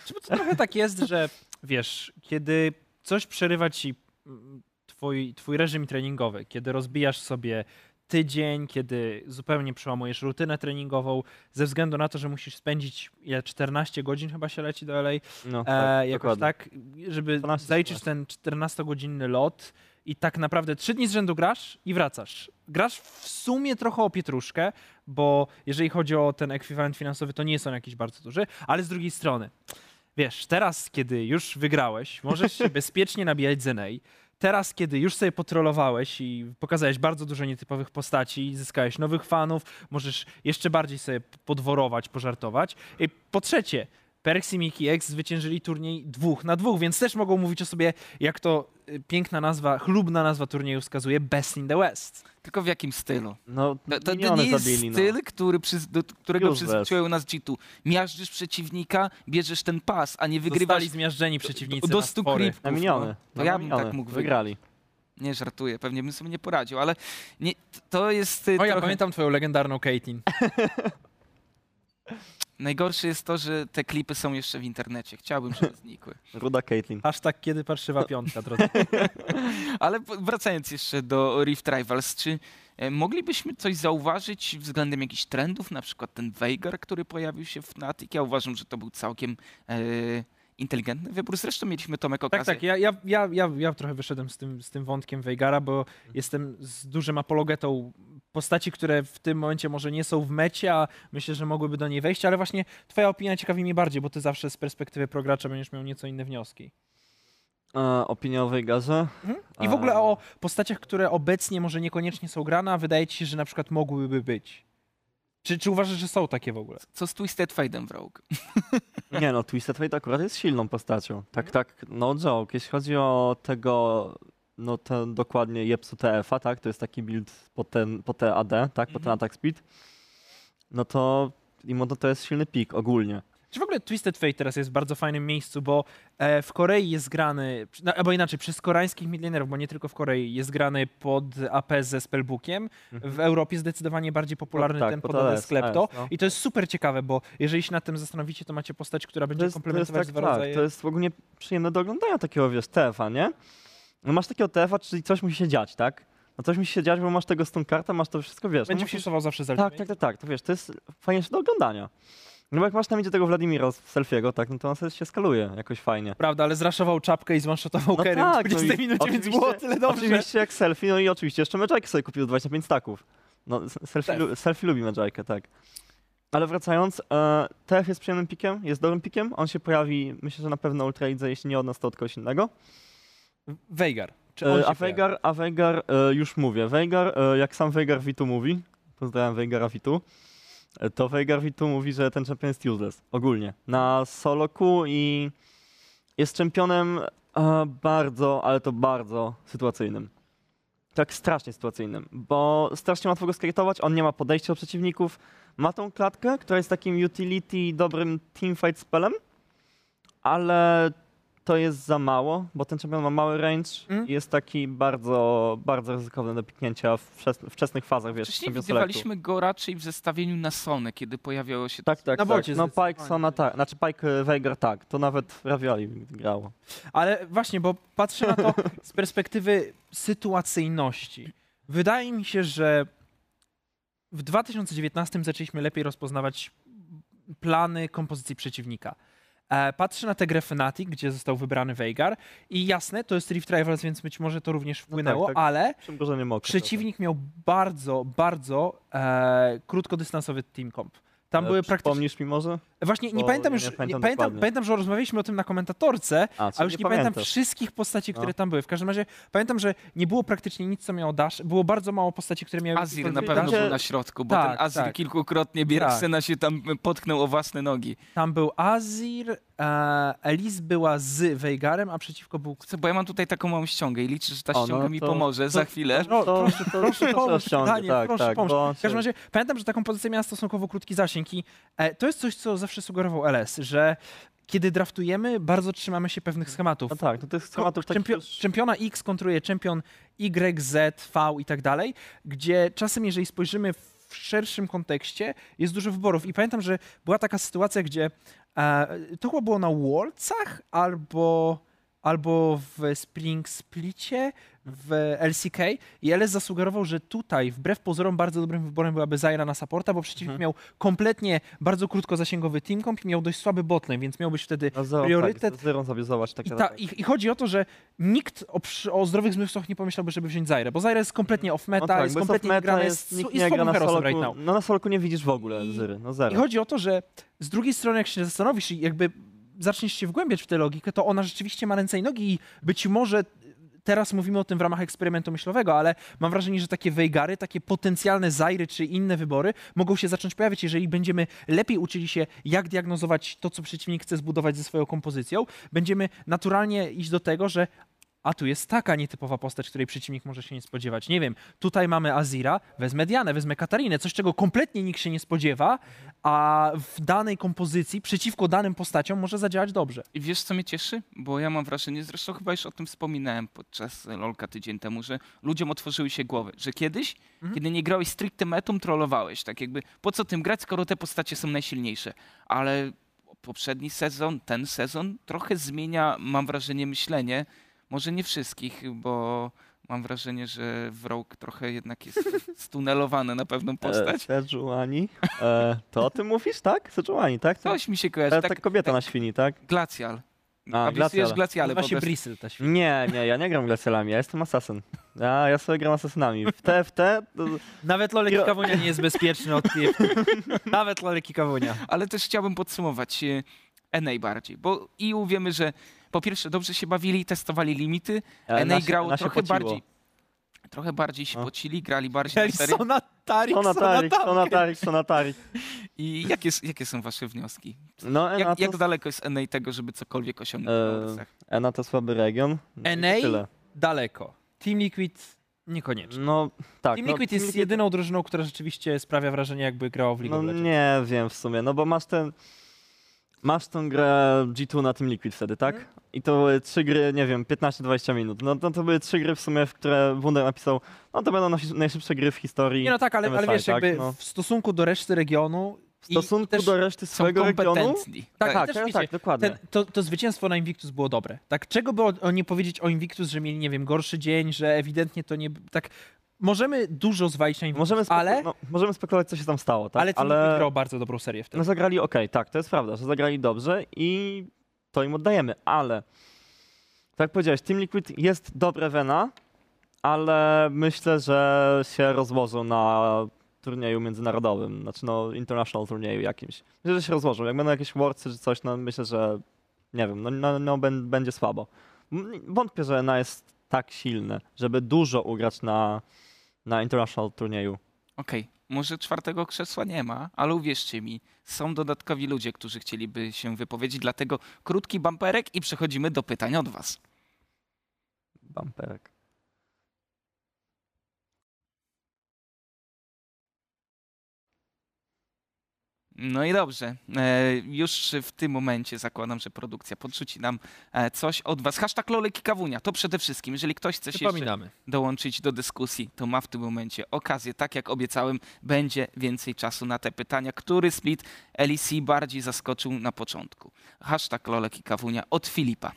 Czy to trochę tak jest, że wiesz, kiedy coś przerywa ci mm, twój, twój reżim treningowy, kiedy rozbijasz sobie tydzień, kiedy zupełnie przełamujesz rutynę treningową, ze względu na to, że musisz spędzić ile, 14 godzin chyba się leci do LA, No, e, tak, jakoś dokładnie. tak, żeby 12, zaliczyć ten 14-godzinny lot i tak naprawdę trzy dni z rzędu grasz i wracasz. Grasz w sumie trochę o pietruszkę, bo jeżeli chodzi o ten ekwiwalent finansowy, to nie jest on jakiś bardzo duży, ale z drugiej strony, wiesz, teraz, kiedy już wygrałeś, możesz się bezpiecznie nabijać z NA, teraz, kiedy już sobie potrolowałeś i pokazałeś bardzo dużo nietypowych postaci, zyskałeś nowych fanów, możesz jeszcze bardziej sobie podworować, pożartować. I po trzecie, Perks i Mickey X zwyciężyli turniej dwóch na dwóch, więc też mogą mówić o sobie, jak to y, piękna nazwa, chlubna nazwa turnieju wskazuje, Best in the West. Tylko w jakim stylu? No, To, to, nie jest zabili, no. styl, który przyz, do którego przyzwyczaił nas G2. Miażdżysz przeciwnika, bierzesz ten pas, a nie wygrywasz Zostali zmiażdżeni przeciwnicy do stu spory. creepków. Na no. miliony. To No, ja bym tak mógł wygrać. Wygrali. Nie żartuję, pewnie bym sobie nie poradził, ale nie, to jest y, O, ja trochę... pamiętam twoją legendarną Caitlyn. Najgorsze jest to, że te klipy są jeszcze w internecie. Chciałbym, żeby znikły. Ruda Caitlyn. Hashtag kiedy parszywa piątka, drodzy. Ale wracając jeszcze do Rift Rivals, czy e, moglibyśmy coś zauważyć względem jakichś trendów, na przykład ten Veigar, który pojawił się w Fnatic? Ja uważam, że to był całkiem e, inteligentny wybór. Zresztą mieliśmy Tomek Tak, okazję. tak, ja, ja, ja, ja, ja trochę wyszedłem z tym, z tym wątkiem Veigara, bo jestem z dużym apologetą postaci, które w tym momencie może nie są w mecie, a myślę, że mogłyby do niej wejść, ale właśnie twoja opinia ciekawi mnie bardziej, bo ty zawsze z perspektywy progracza będziesz miał nieco inne wnioski. E, opinia o Vegasze? I w ogóle A. o postaciach, które obecnie może niekoniecznie są grane, a wydaje ci się, że na przykład mogłyby być. Czy, czy uważasz, że są takie w ogóle? Co z Twisted Fade'em w Rogue? Nie no, Twisted Fate akurat jest silną postacią. Tak, tak, no joke. Jeśli chodzi o tego, no ten dokładnie Jepsu TF-a, tak, to jest taki build pod, ten, pod te AD, tak, pod ten Mhm. attack speed, no to Imoto to jest silny pik ogólnie. Czy w ogóle Twisted Fate teraz jest w bardzo fajnym miejscu, bo e, w Korei jest grany, no, albo inaczej, przez koreańskich milionerów, bo nie tylko w Korei, jest grany pod AP ze Spellbookiem. W Europie zdecydowanie bardziej popularny tak, ten pod AD Sklepto. No. I to jest super ciekawe, bo jeżeli się nad tym zastanowicie, to macie postać, która będzie To jest, to jest komplementować tak, dwa tak, rodzaje. to jest ogólnie przyjemne do oglądania takiego, wiesz, TF-a, nie? No masz takiego TF-a, czyli coś musi się dziać, tak? No coś musi się dziać, bo masz tego stun kartę, masz to wszystko, wiesz. Będzie no musisz, zawsze z Tak, tak, tak, tak, to wiesz, to jest fajniejsze do oglądania. No bo jak masz tam idzie tego Wladimira z selfiego, tak, no to on sobie się skaluje jakoś fajnie. Prawda, ale zraszował czapkę i zwanshotował No Kerem tak, w 20 no minucie, więc było tyle dobrze. Oczywiście jak selfie, no i oczywiście jeszcze Medjike sobie kupił 25 staków. No, selfie, lu- selfie lubi Medjike, tak. Ale wracając, e, TF jest przyjemnym pikiem, jest dobrym pikiem, on się pojawi, myślę, że na pewno Ultra Lidze, jeśli nie od nas, to od kogoś innego. Veigar. Czy on E, się a? Veigar, a Veigar e, już mówię, Veigar, e, jak sam Veigar Vitu mówi, pozdrawiam Veigara Vitu, e, to Veigar Vitu mówi, że ten champion jest useless, ogólnie, na solo Q i jest championem e, bardzo, ale to bardzo sytuacyjnym. Tak strasznie sytuacyjnym, bo strasznie łatwo go skrytować, on nie ma podejścia do przeciwników, ma tą klatkę, która jest takim utility, dobrym teamfight spellem, ale to jest za mało, bo ten champion ma mały range Mm. i jest taki bardzo, bardzo ryzykowny do piknięcia w wczes- wczesnych fazach, wiesz, Wcześniej widywaliśmy go raczej w zestawieniu na Sonę, kiedy pojawiało się Tak, tak, Na tak. No. Pike Sona tak, znaczy Pike Veigar tak, to nawet Ravioli grało. Ale właśnie, bo patrzę na to z perspektywy sytuacyjności. Wydaje mi się, że w 2019 zaczęliśmy lepiej rozpoznawać plany kompozycji przeciwnika. E, Patrzę na tę grę Fnatic, gdzie został wybrany Veigar i jasne, to jest Rift Rivals, więc być może to również wpłynęło, tak. ale Czym go, że nie mogę. przeciwnik miał bardzo, bardzo e, krótkodystansowy team comp. Tam były praktycznie... Przypomnisz mi może? Właśnie, nie bo pamiętam już, nie nie pamiętam pamiętam, pamiętam, że rozmawialiśmy o tym na komentatorce, A, a już nie, pamiętam wszystkich postaci, które No. tam były. W każdym razie pamiętam, że nie było praktycznie nic, co miało dash. Było bardzo mało postaci, które miały... Azir na pewno był na środku, bo Tak, ten Azir tak. kilkukrotnie Bierksena się tam potknął o własne nogi. Tam był Azir, e, Elise była z Veigarem, a przeciwko był... Co, Bo ja mam tutaj taką małą ściągę i liczę, że ta O, no ściąga mi to- pomoże za chwilę. No, To- proszę, to- proszę to pomóż, Daniel, tak, proszę tak, pomóż. bo- W każdym razie pamiętam, że taką pozycję miała stosunkowo krótki zasięg i e, to jest coś, co zawsze sugerował LS, że kiedy draftujemy, bardzo trzymamy się pewnych schematów. No tak, no to jest schematów takich Czempio- już- Czempiona X kontruje czempion Y, Z, V i tak dalej, gdzie czasem, jeżeli spojrzymy w szerszym kontekście, jest dużo wyborów. I pamiętam, że była taka sytuacja, gdzie e, to chyba było na Worldsach albo, albo w Spring Splicie w LCK i LS zasugerował, że tutaj wbrew pozorom bardzo dobrym wyborem byłaby Zaira na supporta, bo przeciwnik Mhm. miał kompletnie bardzo krótkozasięgowy team comp i miał dość słaby botlane, więc miał być wtedy No zero, priorytet. Tak, zero sobie zobacz. Tak, i, tak, ta, tak. i, I chodzi o to, że nikt o, o zdrowych zmysłach nie pomyślałby, żeby wziąć Zaire, bo Zaire jest kompletnie off meta, no tak, jest kompletnie niegrana, jest, jest, jest słabym na herosem right now. no na solku nie widzisz w ogóle I- Zyry, no I zero. chodzi o to, że z drugiej strony, jak się zastanowisz i jakby zaczniesz się wgłębiać w tę logikę, to ona rzeczywiście ma ręce i nogi i być może teraz mówimy o tym w ramach eksperymentu myślowego, ale mam wrażenie, że takie Veigary, takie potencjalne Zairy czy inne wybory mogą się zacząć pojawiać, jeżeli będziemy lepiej uczyli się, jak diagnozować to, co przeciwnik chce zbudować ze swoją kompozycją, będziemy naturalnie iść do tego, że a tu jest taka nietypowa postać, której przeciwnik może się nie spodziewać. Nie wiem, tutaj mamy Azira, wezmę Dianę, wezmę Katarinę, coś czego kompletnie nikt się nie spodziewa, a w danej kompozycji przeciwko danym postaciom może zadziałać dobrze. I wiesz, co mnie cieszy? Bo ja mam wrażenie, zresztą chyba już o tym wspominałem podczas LOLka tydzień temu, że ludziom otworzyły się głowy, że kiedyś, Mhm. kiedy nie grałeś stricte metum, trollowałeś. Tak jakby, po co tym grać, skoro te postacie są najsilniejsze? Ale poprzedni sezon, ten sezon trochę zmienia, mam wrażenie, myślenie. Może nie wszystkich, bo mam wrażenie, że w Rogue trochę jednak jest stunelowany na pewną postać. E, Sejuani. E, to o tym mówisz, tak? Sejuani, tak? To, Coś mi się to kojarzy. jest Tak, ta kobieta na świni, tak? Glacial. A, po Nazywa się prostu. Bristle ta świnia. Nie, nie, ja nie gram glacialami, ja jestem asasyn. Ja, ja sobie gram asasynami. W TFT to, Nawet Lolek Jo- Kawunia nie jest bezpieczny od. Nawet Lolek Kawunia. ale też chciałbym podsumować e, NA bardziej, bo EU wiemy, że po pierwsze dobrze się bawili, testowali limity, e, NA na się- grało trochę pociło. bardziej, trochę bardziej się No. pocili, grali bardziej na serio. Sonatarik, Sonatarik, Sonatarik, Sonatarik. I jakie, jakie są wasze wnioski? No, Jak, to, jak daleko jest NA tego, żeby cokolwiek osiągnąć E, na? Ena to słaby region. No NA? Tyle. Daleko. Team Liquid niekoniecznie. No, tak. Team no, Liquid jest jedyną drużyną, która rzeczywiście sprawia wrażenie, jakby grała w League No of Legends. nie wiem w sumie, no bo masz ten... Masz tą grę G2 na tym Liquid wtedy, tak? Mhm. I to były trzy gry, nie wiem, 15-20 minut. No to, to były trzy gry w sumie, w które Wunder napisał, no to będą najszybsze gry w historii. Nie no tak, ale, ale MSI, wiesz, tak? jakby No. w stosunku do reszty regionu W stosunku do reszty swojego regionu... Tak, Tak, tak, tak, dokładnie. ten, to, to zwycięstwo na Invictus było dobre. Tak, czego by o, o nie powiedzieć o Invictus, że mieli, nie wiem, gorszy dzień, że ewidentnie to nie... Tak, możemy dużo zwalić na Invictus, Możemy, ale, no, możemy spekulować, co się tam stało, tak? ale Team Liquid grał bardzo dobrą serię wtedy. No zagrali ok, tak, to jest prawda, że zagrali dobrze i to im oddajemy, ale tak jak powiedziałeś, Team Liquid jest dobre Vena, ale myślę, że się rozłożą na turnieju międzynarodowym, znaczy no international turnieju jakimś. Myślę, że się rozłożą. Jak będą jakieś worldsy czy coś, no myślę, że nie wiem, no, no, no bę- będzie słabo. Wątpię, że na jest tak silne, żeby dużo ugrać na, na international turnieju. Okej, może czwartego krzesła nie ma, ale uwierzcie mi, są dodatkowi ludzie, którzy chcieliby się wypowiedzieć, dlatego krótki bamperek i przechodzimy do pytań od was. Bamperek. No i dobrze. E, już w tym momencie zakładam, że produkcja podrzuci nam e, coś od was. Hashtag Lolek i Kawunia, to przede wszystkim. Jeżeli ktoś chce się dołączyć do dyskusji, to ma w tym momencie okazję. Tak jak obiecałem, będzie więcej czasu na te pytania. Który split LEC bardziej zaskoczył na początku? Hashtag Lolek i Kawunia od Filipa.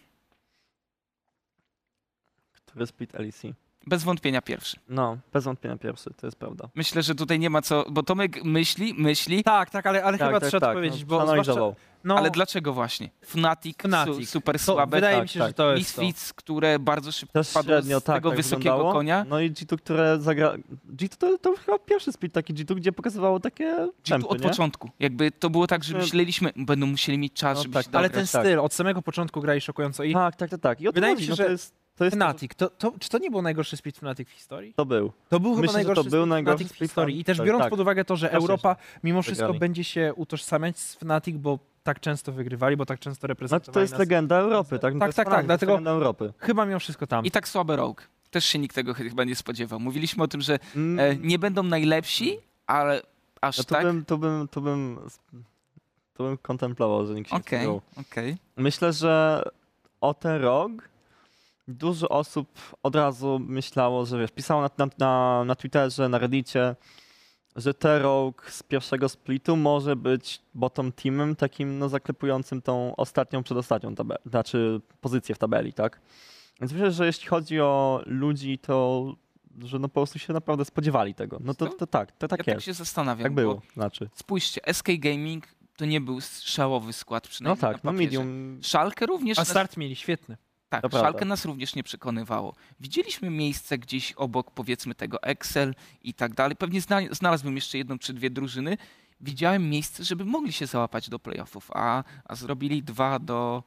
Który split LEC? Bez wątpienia pierwszy. No, bez wątpienia pierwszy, to jest prawda. Myślę, że tutaj nie ma co, bo Tomek myśli, myśli, Tak, tak, ale, ale Tak, chyba tak, trzeba tak, to powiedzieć, no, bo zwłaszcza, no, ale dlaczego właśnie? Fnatic, Fnatic. Su, super to, słabe, wydaje tak, mi się, tak. że to jest to. Misfits, które bardzo szybko Też spadło średnio, z tak, tego tak wysokiego wyglądało. konia. No i G2, które zagra... G2 to, to chyba pierwszy split taki G2, gdzie pokazywało takie G2 czempy, od nie? początku. Jakby to było tak, że No. myśleliśmy, będą musieli mieć czas, No żeby tak, się Ale dograć. ten tak. styl od samego początku grali szokująco i Tak, tak, tak, tak. I o to Wydaje mi się, no że to jest, to jest Fnatic, to, to, czy to nie był najgorszy split Fnatic w historii? To był. To był chyba Myślę, to najgorszy był split najgorszy Fnatic w split historii. I też tak, biorąc tak. pod uwagę to, że Europa mimo wszystko wygrali. będzie się utożsamiać z Fnatic, bo tak często wygrywali, bo tak często No, reprezentowali to jest nas. legenda Europy, tak? No to Tak, tak, tak, to dlatego- Legenda Europy. Chyba mimo wszystko tam. I tak słaby Rogue. Też się nikt tego chyba nie spodziewał. Mówiliśmy o tym, że Mm, e, nie będą najlepsi, ale aż no to tak. bym, to bym, to bym, to bym kontemplował, że nikt się nie Okej, spodziewał. okej. Myślę, że o ten rok dużo osób od razu myślało, że wiesz, pisało na, na, na, na Twitterze, na Reddicie, że T-Rogue z pierwszego splitu może być bottom teamem, takim no, zaklepującym tą ostatnią, przedostatnią tabelę, znaczy pozycję w tabeli, tak? Więc myślę, że jeśli chodzi o ludzi, to że no po prostu się naprawdę spodziewali tego. No to, Co? to tak, to tak ja tak jest. się zastanawiam. Tak było, znaczy. Spójrzcie, SK Gaming to nie był szałowy skład No przynajmniej tak, na no medium. Szalkę również A start mieli świetny. Tak, to prawda. Szalkę nas również nie przekonywało. Widzieliśmy miejsce gdzieś obok powiedzmy tego Excel i tak dalej. Pewnie zna, znalazłbym jeszcze jedną czy dwie drużyny. Widziałem miejsce, żeby mogli się załapać do playoffów, a, a zrobili dwa do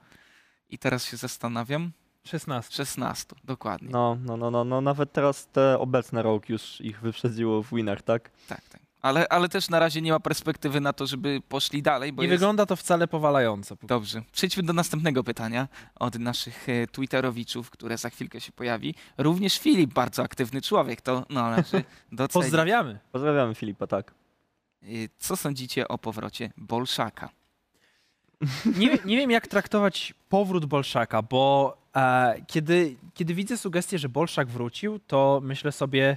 i teraz się zastanawiam. 16. 16, dokładnie. No, no, no, no, no, nawet teraz te obecne Rogue już ich wyprzedziło w winach, tak? Tak, tak. Ale, ale też na razie nie ma perspektywy na to, żeby poszli dalej, bo Nie jest... wygląda to wcale powalająco. Dobrze. Przejdźmy do następnego pytania od naszych e, Twitterowiczów, które za chwilkę się pojawi. Również Filip, bardzo aktywny człowiek, to należy docenić. Pozdrawiamy. Pozdrawiamy Filipa, tak. E, Co sądzicie o powrocie Bolszaka? Nie, wiem- nie wiem, jak traktować powrót Bolszaka, bo e, kiedy, kiedy widzę sugestię, że Bolszak wrócił, to myślę sobie,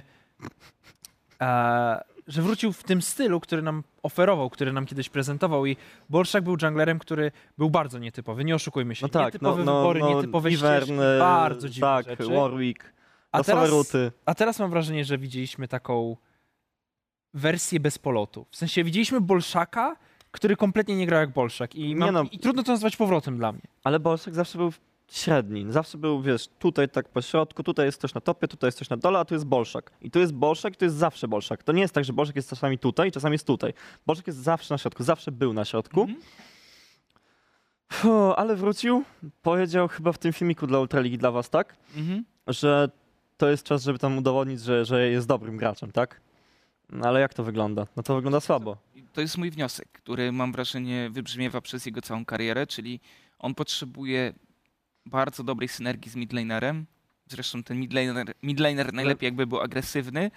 e, że wrócił w tym stylu, który nam oferował, który nam kiedyś prezentował i Bolszak był junglerem, który był bardzo nietypowy, nie oszukujmy się. No tak, no, nietypowe no, wybory, no nietypowe Ivern, ścieżki, e, bardzo dziwne Tak, rzeczy. Warwick, A teraz, ruty. a teraz mam wrażenie, że widzieliśmy taką wersję bez polotu. W sensie widzieliśmy Bolszaka, który kompletnie nie grał jak Bolszak i, mam, no. i trudno to nazwać powrotem dla mnie. Ale Bolszak zawsze był średni. Zawsze był, wiesz, tutaj tak po środku, tutaj jest coś na topie, tutaj jest coś na dole, a tu jest Bolszak. I tu jest Bolszak, i to jest zawsze Bolszak. To nie jest tak, że Bolszak jest czasami tutaj, czasami jest tutaj. Bolszak jest zawsze na środku, zawsze był na środku. Mhm. Fuh, ale wrócił, powiedział chyba w tym filmiku dla Ultraligi dla was, tak? Mhm. że to jest czas, żeby tam udowodnić, że, że jest dobrym graczem, tak? No ale jak to wygląda? No to wygląda słabo. To jest mój wniosek, który mam wrażenie wybrzmiewa przez jego całą karierę, czyli on potrzebuje bardzo dobrej synergii z midlanerem. Zresztą ten midlaner, midlaner najlepiej jakby był agresywny,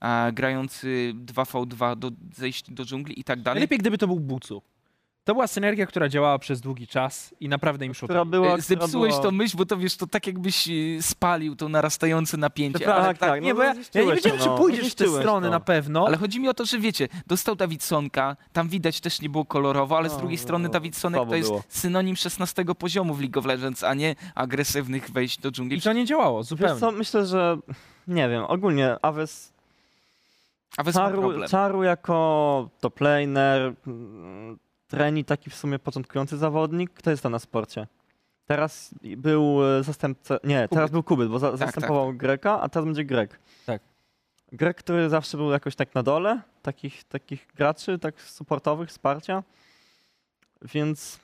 a grający 2v2 do zejść do dżungli i tak dalej. Najlepiej, gdyby to był Bucu. To była synergia, która działała przez długi czas i naprawdę im szło. Która była, E, która Zepsułeś była... tą myśl, bo to wiesz, to tak jakbyś e, spalił to narastające napięcie. Ale, tak, tak, nie, no bo ja, ja nie wiedziałem, to, czy no. pójdziesz w tę stronę to. na pewno. ale chodzi mi o to, że wiecie, dostał Dawidsonka, tam widać też nie było kolorowo, ale z No, drugiej no, strony no, Davidsonek to jest było. synonim 16 poziomu w League of Legends, a nie agresywnych wejść do dżungli. I to nie działało, Wiesz zupełnie. co, myślę, że nie wiem, ogólnie Aves A wezmę Czaru, problem. Czaru jako top laner, Treni taki w sumie początkujący zawodnik, kto jest tam na sporcie? Teraz był e, zastępca, nie, teraz był Kubyt, bo za, zastępował Greka, a teraz będzie Grek. Tak. Grek, który zawsze był jakoś tak na dole, takich, takich graczy, tak supportowych, wsparcia. Więc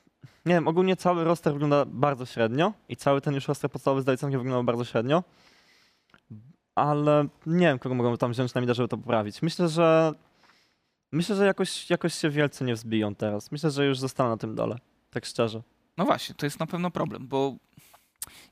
nie wiem, ogólnie cały roster wygląda bardzo średnio i cały ten już roster podstawowy z Dajconkiem wyglądał bardzo średnio. Ale nie wiem, kogo mogą tam wziąć na mida, żeby to poprawić. Myślę, że myślę, że jakoś, jakoś się wielce nie wzbiją teraz. Myślę, że już zostanę na tym dole. Tak szczerze. No właśnie, to jest na pewno problem, bo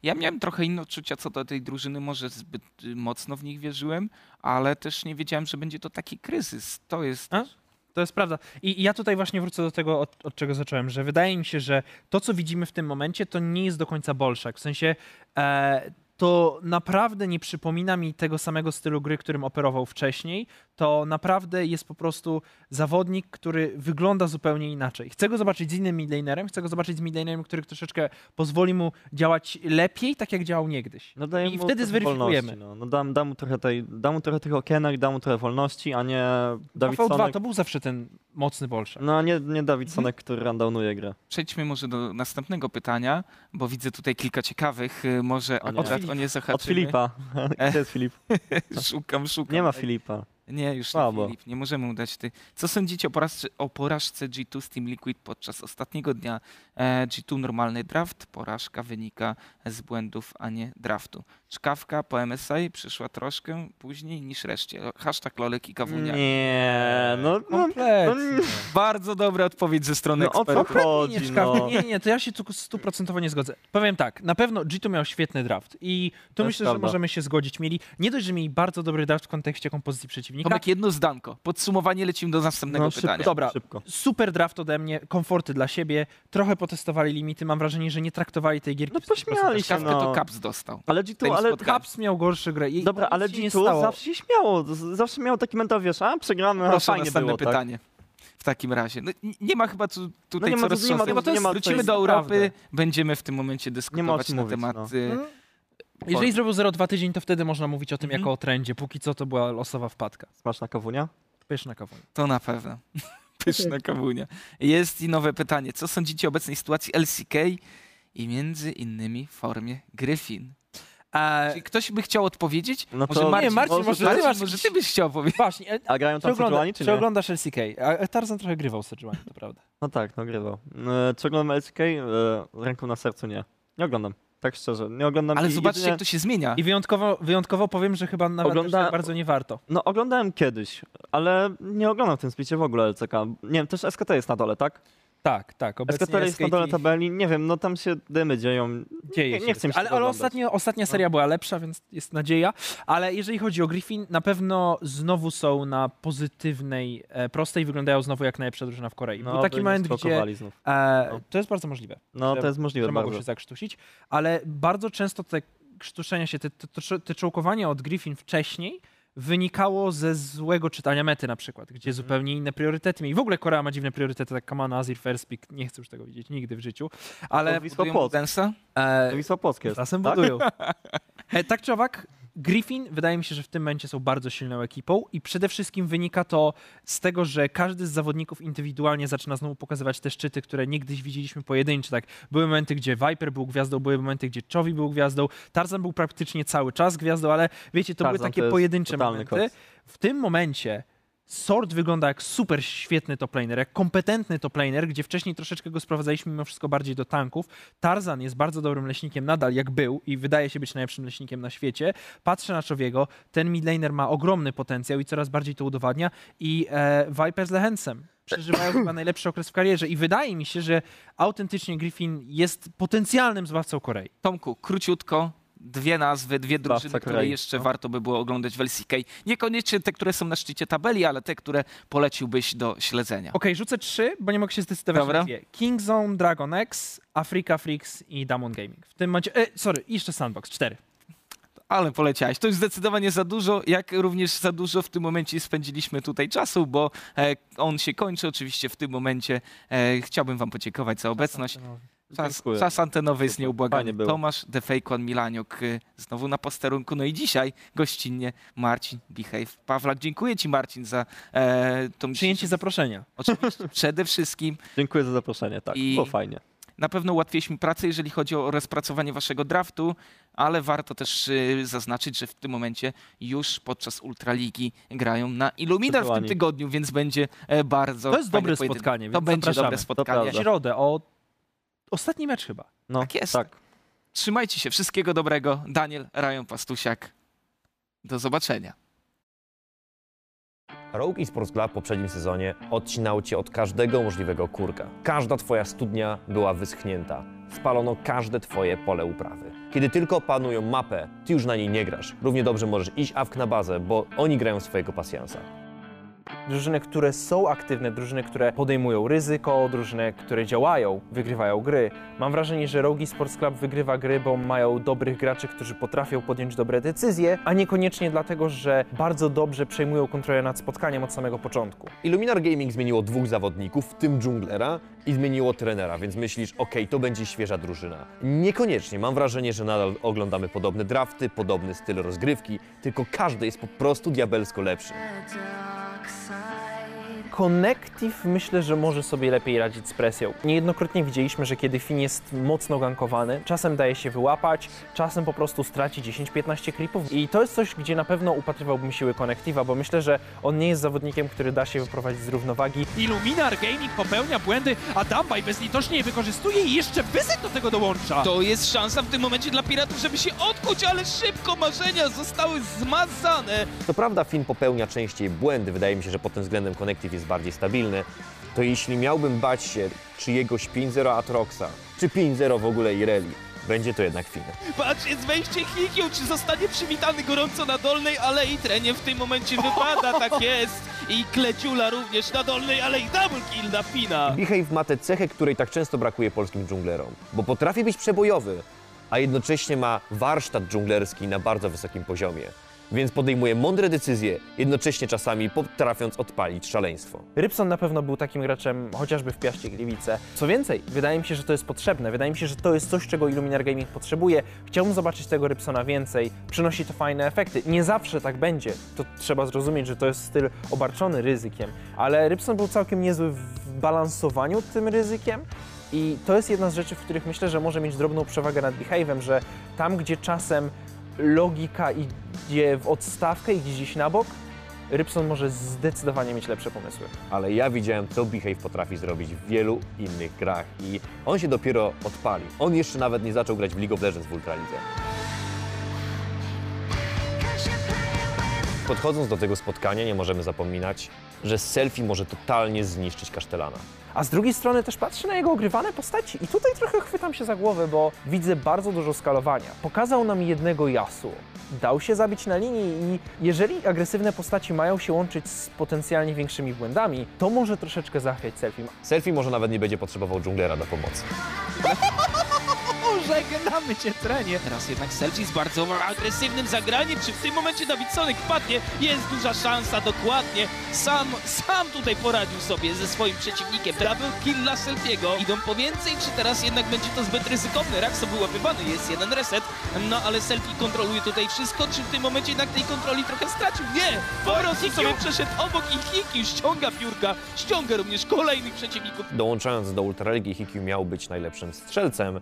ja miałem trochę inne odczucia co do tej drużyny, może zbyt y, mocno w nich wierzyłem, ale też nie wiedziałem, że będzie to taki kryzys. To jest... A? To jest prawda. I i ja tutaj właśnie wrócę do tego, od, od czego zacząłem, że wydaje mi się, że to, co widzimy w tym momencie, to nie jest do końca Bolszak. W sensie e, to naprawdę nie przypomina mi tego samego stylu gry, którym operował wcześniej. To naprawdę jest po prostu zawodnik, który wygląda zupełnie inaczej. Chcę go zobaczyć z innym midlanerem, chcę go zobaczyć z midlanerem, który troszeczkę pozwoli mu działać lepiej, tak jak działał niegdyś. No I wtedy trochę zweryfikujemy. No. No dam, dam, mu trochę tej, dam mu trochę tych okienek, dam mu trochę wolności, a nie V2 Davidsonek. to był zawsze ten mocny Bolszak. No nie, nie Davidsonek, który rundownuje grę. Przejdźmy może do następnego pytania, bo widzę tutaj kilka ciekawych, y, może akurat o nie zahaczymy. Od Filipa. Gdzie jest Filip? Szukam, szukam. Nie ma Filipa. Nie, już Słabo. nie Filip, nie możemy mu dać ty. Co sądzicie o porażce, o porażce G2 z Team Liquid podczas ostatniego dnia e, G2 normalny draft? Porażka wynika z błędów, a nie draftu. Czkawka po MSI przyszła troszkę później niż reszcie. Hashtag Lolek i Kawunia. Nie, no, no, no Kompletnie. nie, Bardzo dobra odpowiedź ze strony no o co ekspertów. Nie, chodzi, szkawka. no. nie, nie, to ja się tu stuprocentowo nie zgodzę. Powiem tak, na pewno G2 miał świetny draft i tu To myślę, że możemy się zgodzić. Mieli nie dość, że mieli bardzo dobry draft w kontekście kompozycji przeciwnika. Tomek, jedno zdanko. Podsumowanie lecimy do następnego No, szybko, pytania. Dobra. szybko. Super draft ode mnie, komforty dla siebie, trochę potestowali limity, mam wrażenie, że nie traktowali tej gierki No w 100%. pośmiali się, Czkawkę no. to Caps dostał. Ale Tym G2, ale... spotkaniu. Caps miał gorsze grę. i Dobra, ale się nie G2 stało. zawsze się śmiało. Zawsze miał taki mental, wiesz, a przegramy, a Proszę o fajnie następne było, tak? pytanie. W takim razie. No, nie ma chyba tu, tutaj No nie co nie ma- roztrząsać. nie ma- to Wrócimy do Europy, naprawdę. będziemy w tym momencie dyskutować na mówić, temat... no. y, Mhm. Jeżeli zrobił 0,2 tydzień, to wtedy można mówić o tym Mhm. jako o trendzie. Póki co to była losowa wpadka. Smaczna kawunia? Pyszna kawa. To na pewno. Pyszna kawunia. Jest i nowe pytanie. Co sądzicie o obecnej sytuacji LCK i między innymi formie Gryfin? A, Czy ktoś by chciał odpowiedzieć? No Może to... Marcin, Nie, Marcin, może- może- Marcin, masz może ty byś chciał powiedzieć. właśnie, e, A grają czy, tam ogląda, Sejuani, czy czy nie? oglądasz LCK? A Tarzan trochę grywał z Sejuani, to prawda. No tak, no grywał. E, Czy oglądam LCK? E, Ręką na sercu nie. Nie oglądam. Tak szczerze, nie oglądam. Ale zobaczcie, jedynie- jak to się zmienia. I wyjątkowo, wyjątkowo powiem, że chyba nawet Ogląda- tak bardzo nie warto. No oglądałem kiedyś, ale nie oglądam w tym splicie w ogóle LCK. Nie wiem, też SKT jest na dole, tak? Tak, tak. Obecnie SKT jest na dole tabeli, nie wiem, no tam się dymy dzieją. Dzieje Nie- się. nie chcę mi się ale, ale ostatnio, ostatnia seria była lepsza, więc jest nadzieja. Ale jeżeli chodzi o Griffin, na pewno znowu są na pozytywnej, e, prostej, wyglądają znowu jak najlepsza drużyna w Korei. No, Był taki moment, gdzie e, No. to jest bardzo możliwe. No że- to jest możliwe że bardzo. się zakrztusić, ale bardzo często te krztuszenia się, te, te, te, czołkowanie od Griffin wcześniej wynikało ze złego czytania mety na przykład, gdzie Mhm. zupełnie inne priorytety mieli. W ogóle Korea ma dziwne priorytety, tak Kamana, Azir, First Pick, nie chcę już tego widzieć nigdy w życiu, ale To Wisła Płock. E, To Wisła Płock jest. czasem tak? budują. E, tak czy owak, Griffin wydaje mi się, że w tym momencie są bardzo silną ekipą i przede wszystkim wynika to z tego, że każdy z zawodników indywidualnie zaczyna znowu pokazywać te szczyty, które niegdyś widzieliśmy pojedyncze. Tak, były momenty, gdzie Viper był gwiazdą, były momenty, gdzie Czowi był gwiazdą, Tarzan był praktycznie cały czas gwiazdą, ale wiecie, to Tarzan były to takie jest pojedyncze momenty. W tym momencie Sword wygląda jak super świetny top laner, jak kompetentny top laner, gdzie wcześniej troszeczkę go sprowadzaliśmy mimo wszystko bardziej do tanków. Tarzan jest bardzo dobrym leśnikiem nadal, jak był i wydaje się być najlepszym leśnikiem na świecie. Patrzę na Czowiego, ten mid laner ma ogromny potencjał i coraz bardziej to udowadnia i e, Viper z Lehencem przeżywają chyba najlepszy okres w karierze i wydaje mi się, że autentycznie Griffin jest potencjalnym zbawcą Korei. Tomku, króciutko, dwie nazwy, dwie drużyny, które Korei, jeszcze no. warto by było oglądać w LCK. Niekoniecznie te, które są na szczycie tabeli, ale te, które poleciłbyś do śledzenia. Okej, rzucę trzy, bo nie mogę się zdecydować Dobra. King Zone, Dragon X, Africa Freaks i Damon Gaming. W tym momencie, e, sorry, jeszcze Sandbox, cztery. Ale poleciałeś. To już zdecydowanie za dużo, jak również za dużo w tym momencie spędziliśmy tutaj czasu, bo e, on się kończy oczywiście w tym momencie. E, chciałbym wam podziękować za obecność. Czas, czas antenowy jest nieubłagany. Tomasz, The Fake One Milaniuk y, znowu na posterunku. No i dzisiaj gościnnie Marcin Behave. Pawlak, dziękuję ci Marcin za e, tą Przyjęcie zaproszenia. Oczywiście przede wszystkim Dziękuję za zaproszenie, tak. I- Było fajnie. na pewno ułatwiliśmy pracę, jeżeli chodzi o rozpracowanie waszego draftu, ale warto też y, zaznaczyć, że w tym momencie już podczas Ultraligi grają na Illuminar w tym tygodniu, więc będzie e, bardzo To jest dobre pojedynek. spotkanie, To będzie dobre To spotkanie. W środę o ostatni mecz chyba. No, Tak jest. Tak. Trzymajcie się, wszystkiego dobrego. Daniel Rajon Pastusiak. Do zobaczenia. Rogue Esports Club w poprzednim sezonie odcinał cię od każdego możliwego kurka. Każda twoja studnia była wyschnięta. Spalono każde twoje pole uprawy. Kiedy tylko opanują mapę, ty już na niej nie grasz. Równie dobrze możesz iść awk na bazę, bo oni grają swojego pasjansa. Drużyny, które są aktywne, drużyny, które podejmują ryzyko, drużyny, które działają, wygrywają gry. Mam wrażenie, że Rogi Sports Club wygrywa gry, bo mają dobrych graczy, którzy potrafią podjąć dobre decyzje, a niekoniecznie dlatego, że bardzo dobrze przejmują kontrolę nad spotkaniem od samego początku. Illuminar Gaming zmieniło dwóch zawodników, w tym dżunglera, i zmieniło trenera, więc myślisz, okej, to będzie świeża drużyna. Niekoniecznie, mam wrażenie, że nadal oglądamy podobne drafty, podobny styl rozgrywki, tylko każdy jest po prostu diabelsko lepszy. Connective myślę, że może sobie lepiej radzić z presją. Niejednokrotnie widzieliśmy, że kiedy Finn jest mocno gankowany, czasem daje się wyłapać, czasem po prostu straci 10-15 creepów i to jest coś, gdzie na pewno upatrywałbym siły Connective'a, bo myślę, że on nie jest zawodnikiem, który da się wyprowadzić z równowagi. Illuminar Gaming popełnia błędy, a Dambaj bezlitośnie je wykorzystuje i jeszcze Wyzyk do tego dołącza. To jest szansa w tym momencie dla piratów, żeby się odkuć, ale szybko marzenia zostały zmazane. To prawda, Finn popełnia częściej błędy. Wydaje mi się, że pod tym względem Connective jest bardziej stabilny. To jeśli miałbym bać się czyjegoś 5-0 Atroxa, czy 5-0 w ogóle Ireli, będzie to jednak Finn. Patrz, jest wejście Hikyu, czy zostanie przywitany gorąco na dolnej alei. Trenie w tym momencie wypada, tak jest. I Kleciula również na dolnej alei. Double kill na Fina. Behave ma tę cechę, której tak często brakuje polskim dżunglerom, bo potrafi być przebojowy, a jednocześnie ma warsztat dżunglerski na bardzo wysokim poziomie. Więc podejmuje mądre decyzje, jednocześnie czasami potrafiąc odpalić szaleństwo. Rybson na pewno był takim graczem chociażby w Piaście Gliwice. Co więcej, wydaje mi się, że to jest potrzebne. Wydaje mi się, że to jest coś, czego Illuminar Gaming potrzebuje. Chciałbym zobaczyć tego Rybsona więcej. Przynosi to fajne efekty. Nie zawsze tak będzie. To trzeba zrozumieć, że to jest styl obarczony ryzykiem. Ale Rybson był całkiem niezły w balansowaniu tym ryzykiem. I to jest jedna z rzeczy, w których myślę, że może mieć drobną przewagę nad Behave'em, że tam, gdzie czasem logika idzie w odstawkę i gdzieś na bok, Rybson może zdecydowanie mieć lepsze pomysły. Ale ja widziałem, co Behave potrafi zrobić w wielu innych grach i on się dopiero odpali. On jeszcze nawet nie zaczął grać w League of Legends w Ultralidze. Podchodząc do tego spotkania, nie możemy zapominać, że selfie może totalnie zniszczyć Kasztelana. A z drugiej strony też patrzę na jego ogrywane postaci i tutaj trochę chwytam się za głowę, bo widzę bardzo dużo skalowania. Pokazał nam jednego Yasuo, dał się zabić na linii i jeżeli agresywne postaci mają się łączyć z potencjalnie większymi błędami, to może troszeczkę zachwiać selfie. Selfie może nawet nie będzie potrzebował dżunglera do pomocy. Żegnamy cię, trenie. Teraz jednak Selci z bardzo agresywnym zagraniem. Czy w tym momencie Davidsonek wpadnie? Jest duża szansa, dokładnie. Sam, sam tutaj poradził sobie ze swoim przeciwnikiem. Double kill dla Selfiego. Idą po więcej, czy teraz jednak będzie to zbyt ryzykowne? Raxo był łapywany, jest jeden reset. No ale Selfie kontroluje tutaj wszystko. Czy w tym momencie jednak tej kontroli trochę stracił? Nie! Po prostu sobie przeszedł obok i Hiki ściąga piórka. Ściąga również kolejnych przeciwników. Dołączając do Ultraligi, Hikyu miał być najlepszym strzelcem,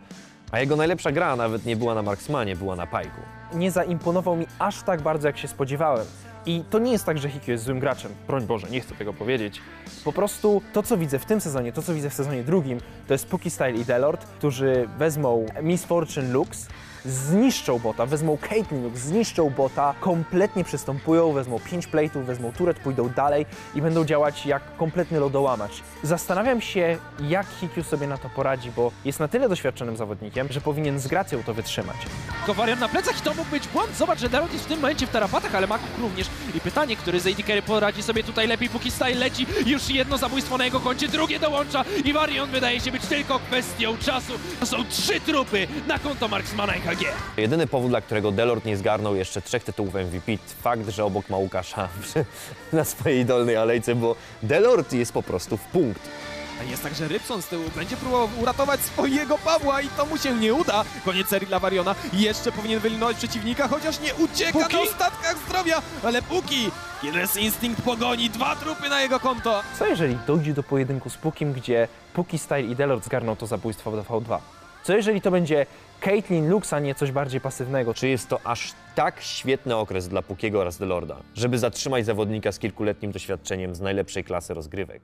a jego najlepsza gra nawet nie była na Marksmanie, była na Pajku. Nie zaimponował mi aż tak bardzo, jak się spodziewałem. I to nie jest tak, że Hikyu jest złym graczem. Broń Boże, nie chcę tego powiedzieć. Po prostu to, co widzę w tym sezonie, to, co widzę w sezonie drugim, to jest Puki Style i Delord, którzy wezmą Miss Fortune Lux, zniszczą bota, wezmą Caitlyn Lux, zniszczą bota, kompletnie przystępują, wezmą 5 plate'ów, wezmą turet, pójdą dalej i będą działać jak kompletny lodołamacz. Zastanawiam się, jak Hikyu sobie na to poradzi, bo jest na tyle doświadczonym zawodnikiem, że powinien z gracją to wytrzymać. Kowarian na plecach i to mógł być błąd. Zobacz, że Darot jest w tym momencie w tarapatach, ale Makuk również. I pytanie, który z AD Carry poradzi sobie tutaj lepiej, póki Style leci. Już jedno zabójstwo na jego koncie, drugie dołącza i Varion wydaje się być tylko kwestią czasu. To są trzy trupy na konto Marksmana HG. Jedyny powód, dla którego Delord nie zgarnął jeszcze trzech tytułów MVP, fakt, że obok ma Łukasza przy- na swojej dolnej alejce, bo Delord jest po prostu w punkt. A jest także Rybson z tyłu, będzie próbował uratować swojego Pawła i to mu się nie uda. Koniec serii dla Variona, jeszcze powinien wyeliminować przeciwnika, chociaż nie ucieka Puki? na ostatkach zdrowia, ale Puki, Killers Instinct pogoni, dwa trupy na jego konto. Co jeżeli dojdzie do pojedynku z Pukim, gdzie Puki Style i Delord zgarną to zabójstwo w V2? Co jeżeli to będzie Caitlyn Lux, a nie coś bardziej pasywnego? Czy jest to aż tak świetny okres dla Pukiego oraz Delorda, żeby zatrzymać zawodnika z kilkuletnim doświadczeniem z najlepszej klasy rozgrywek?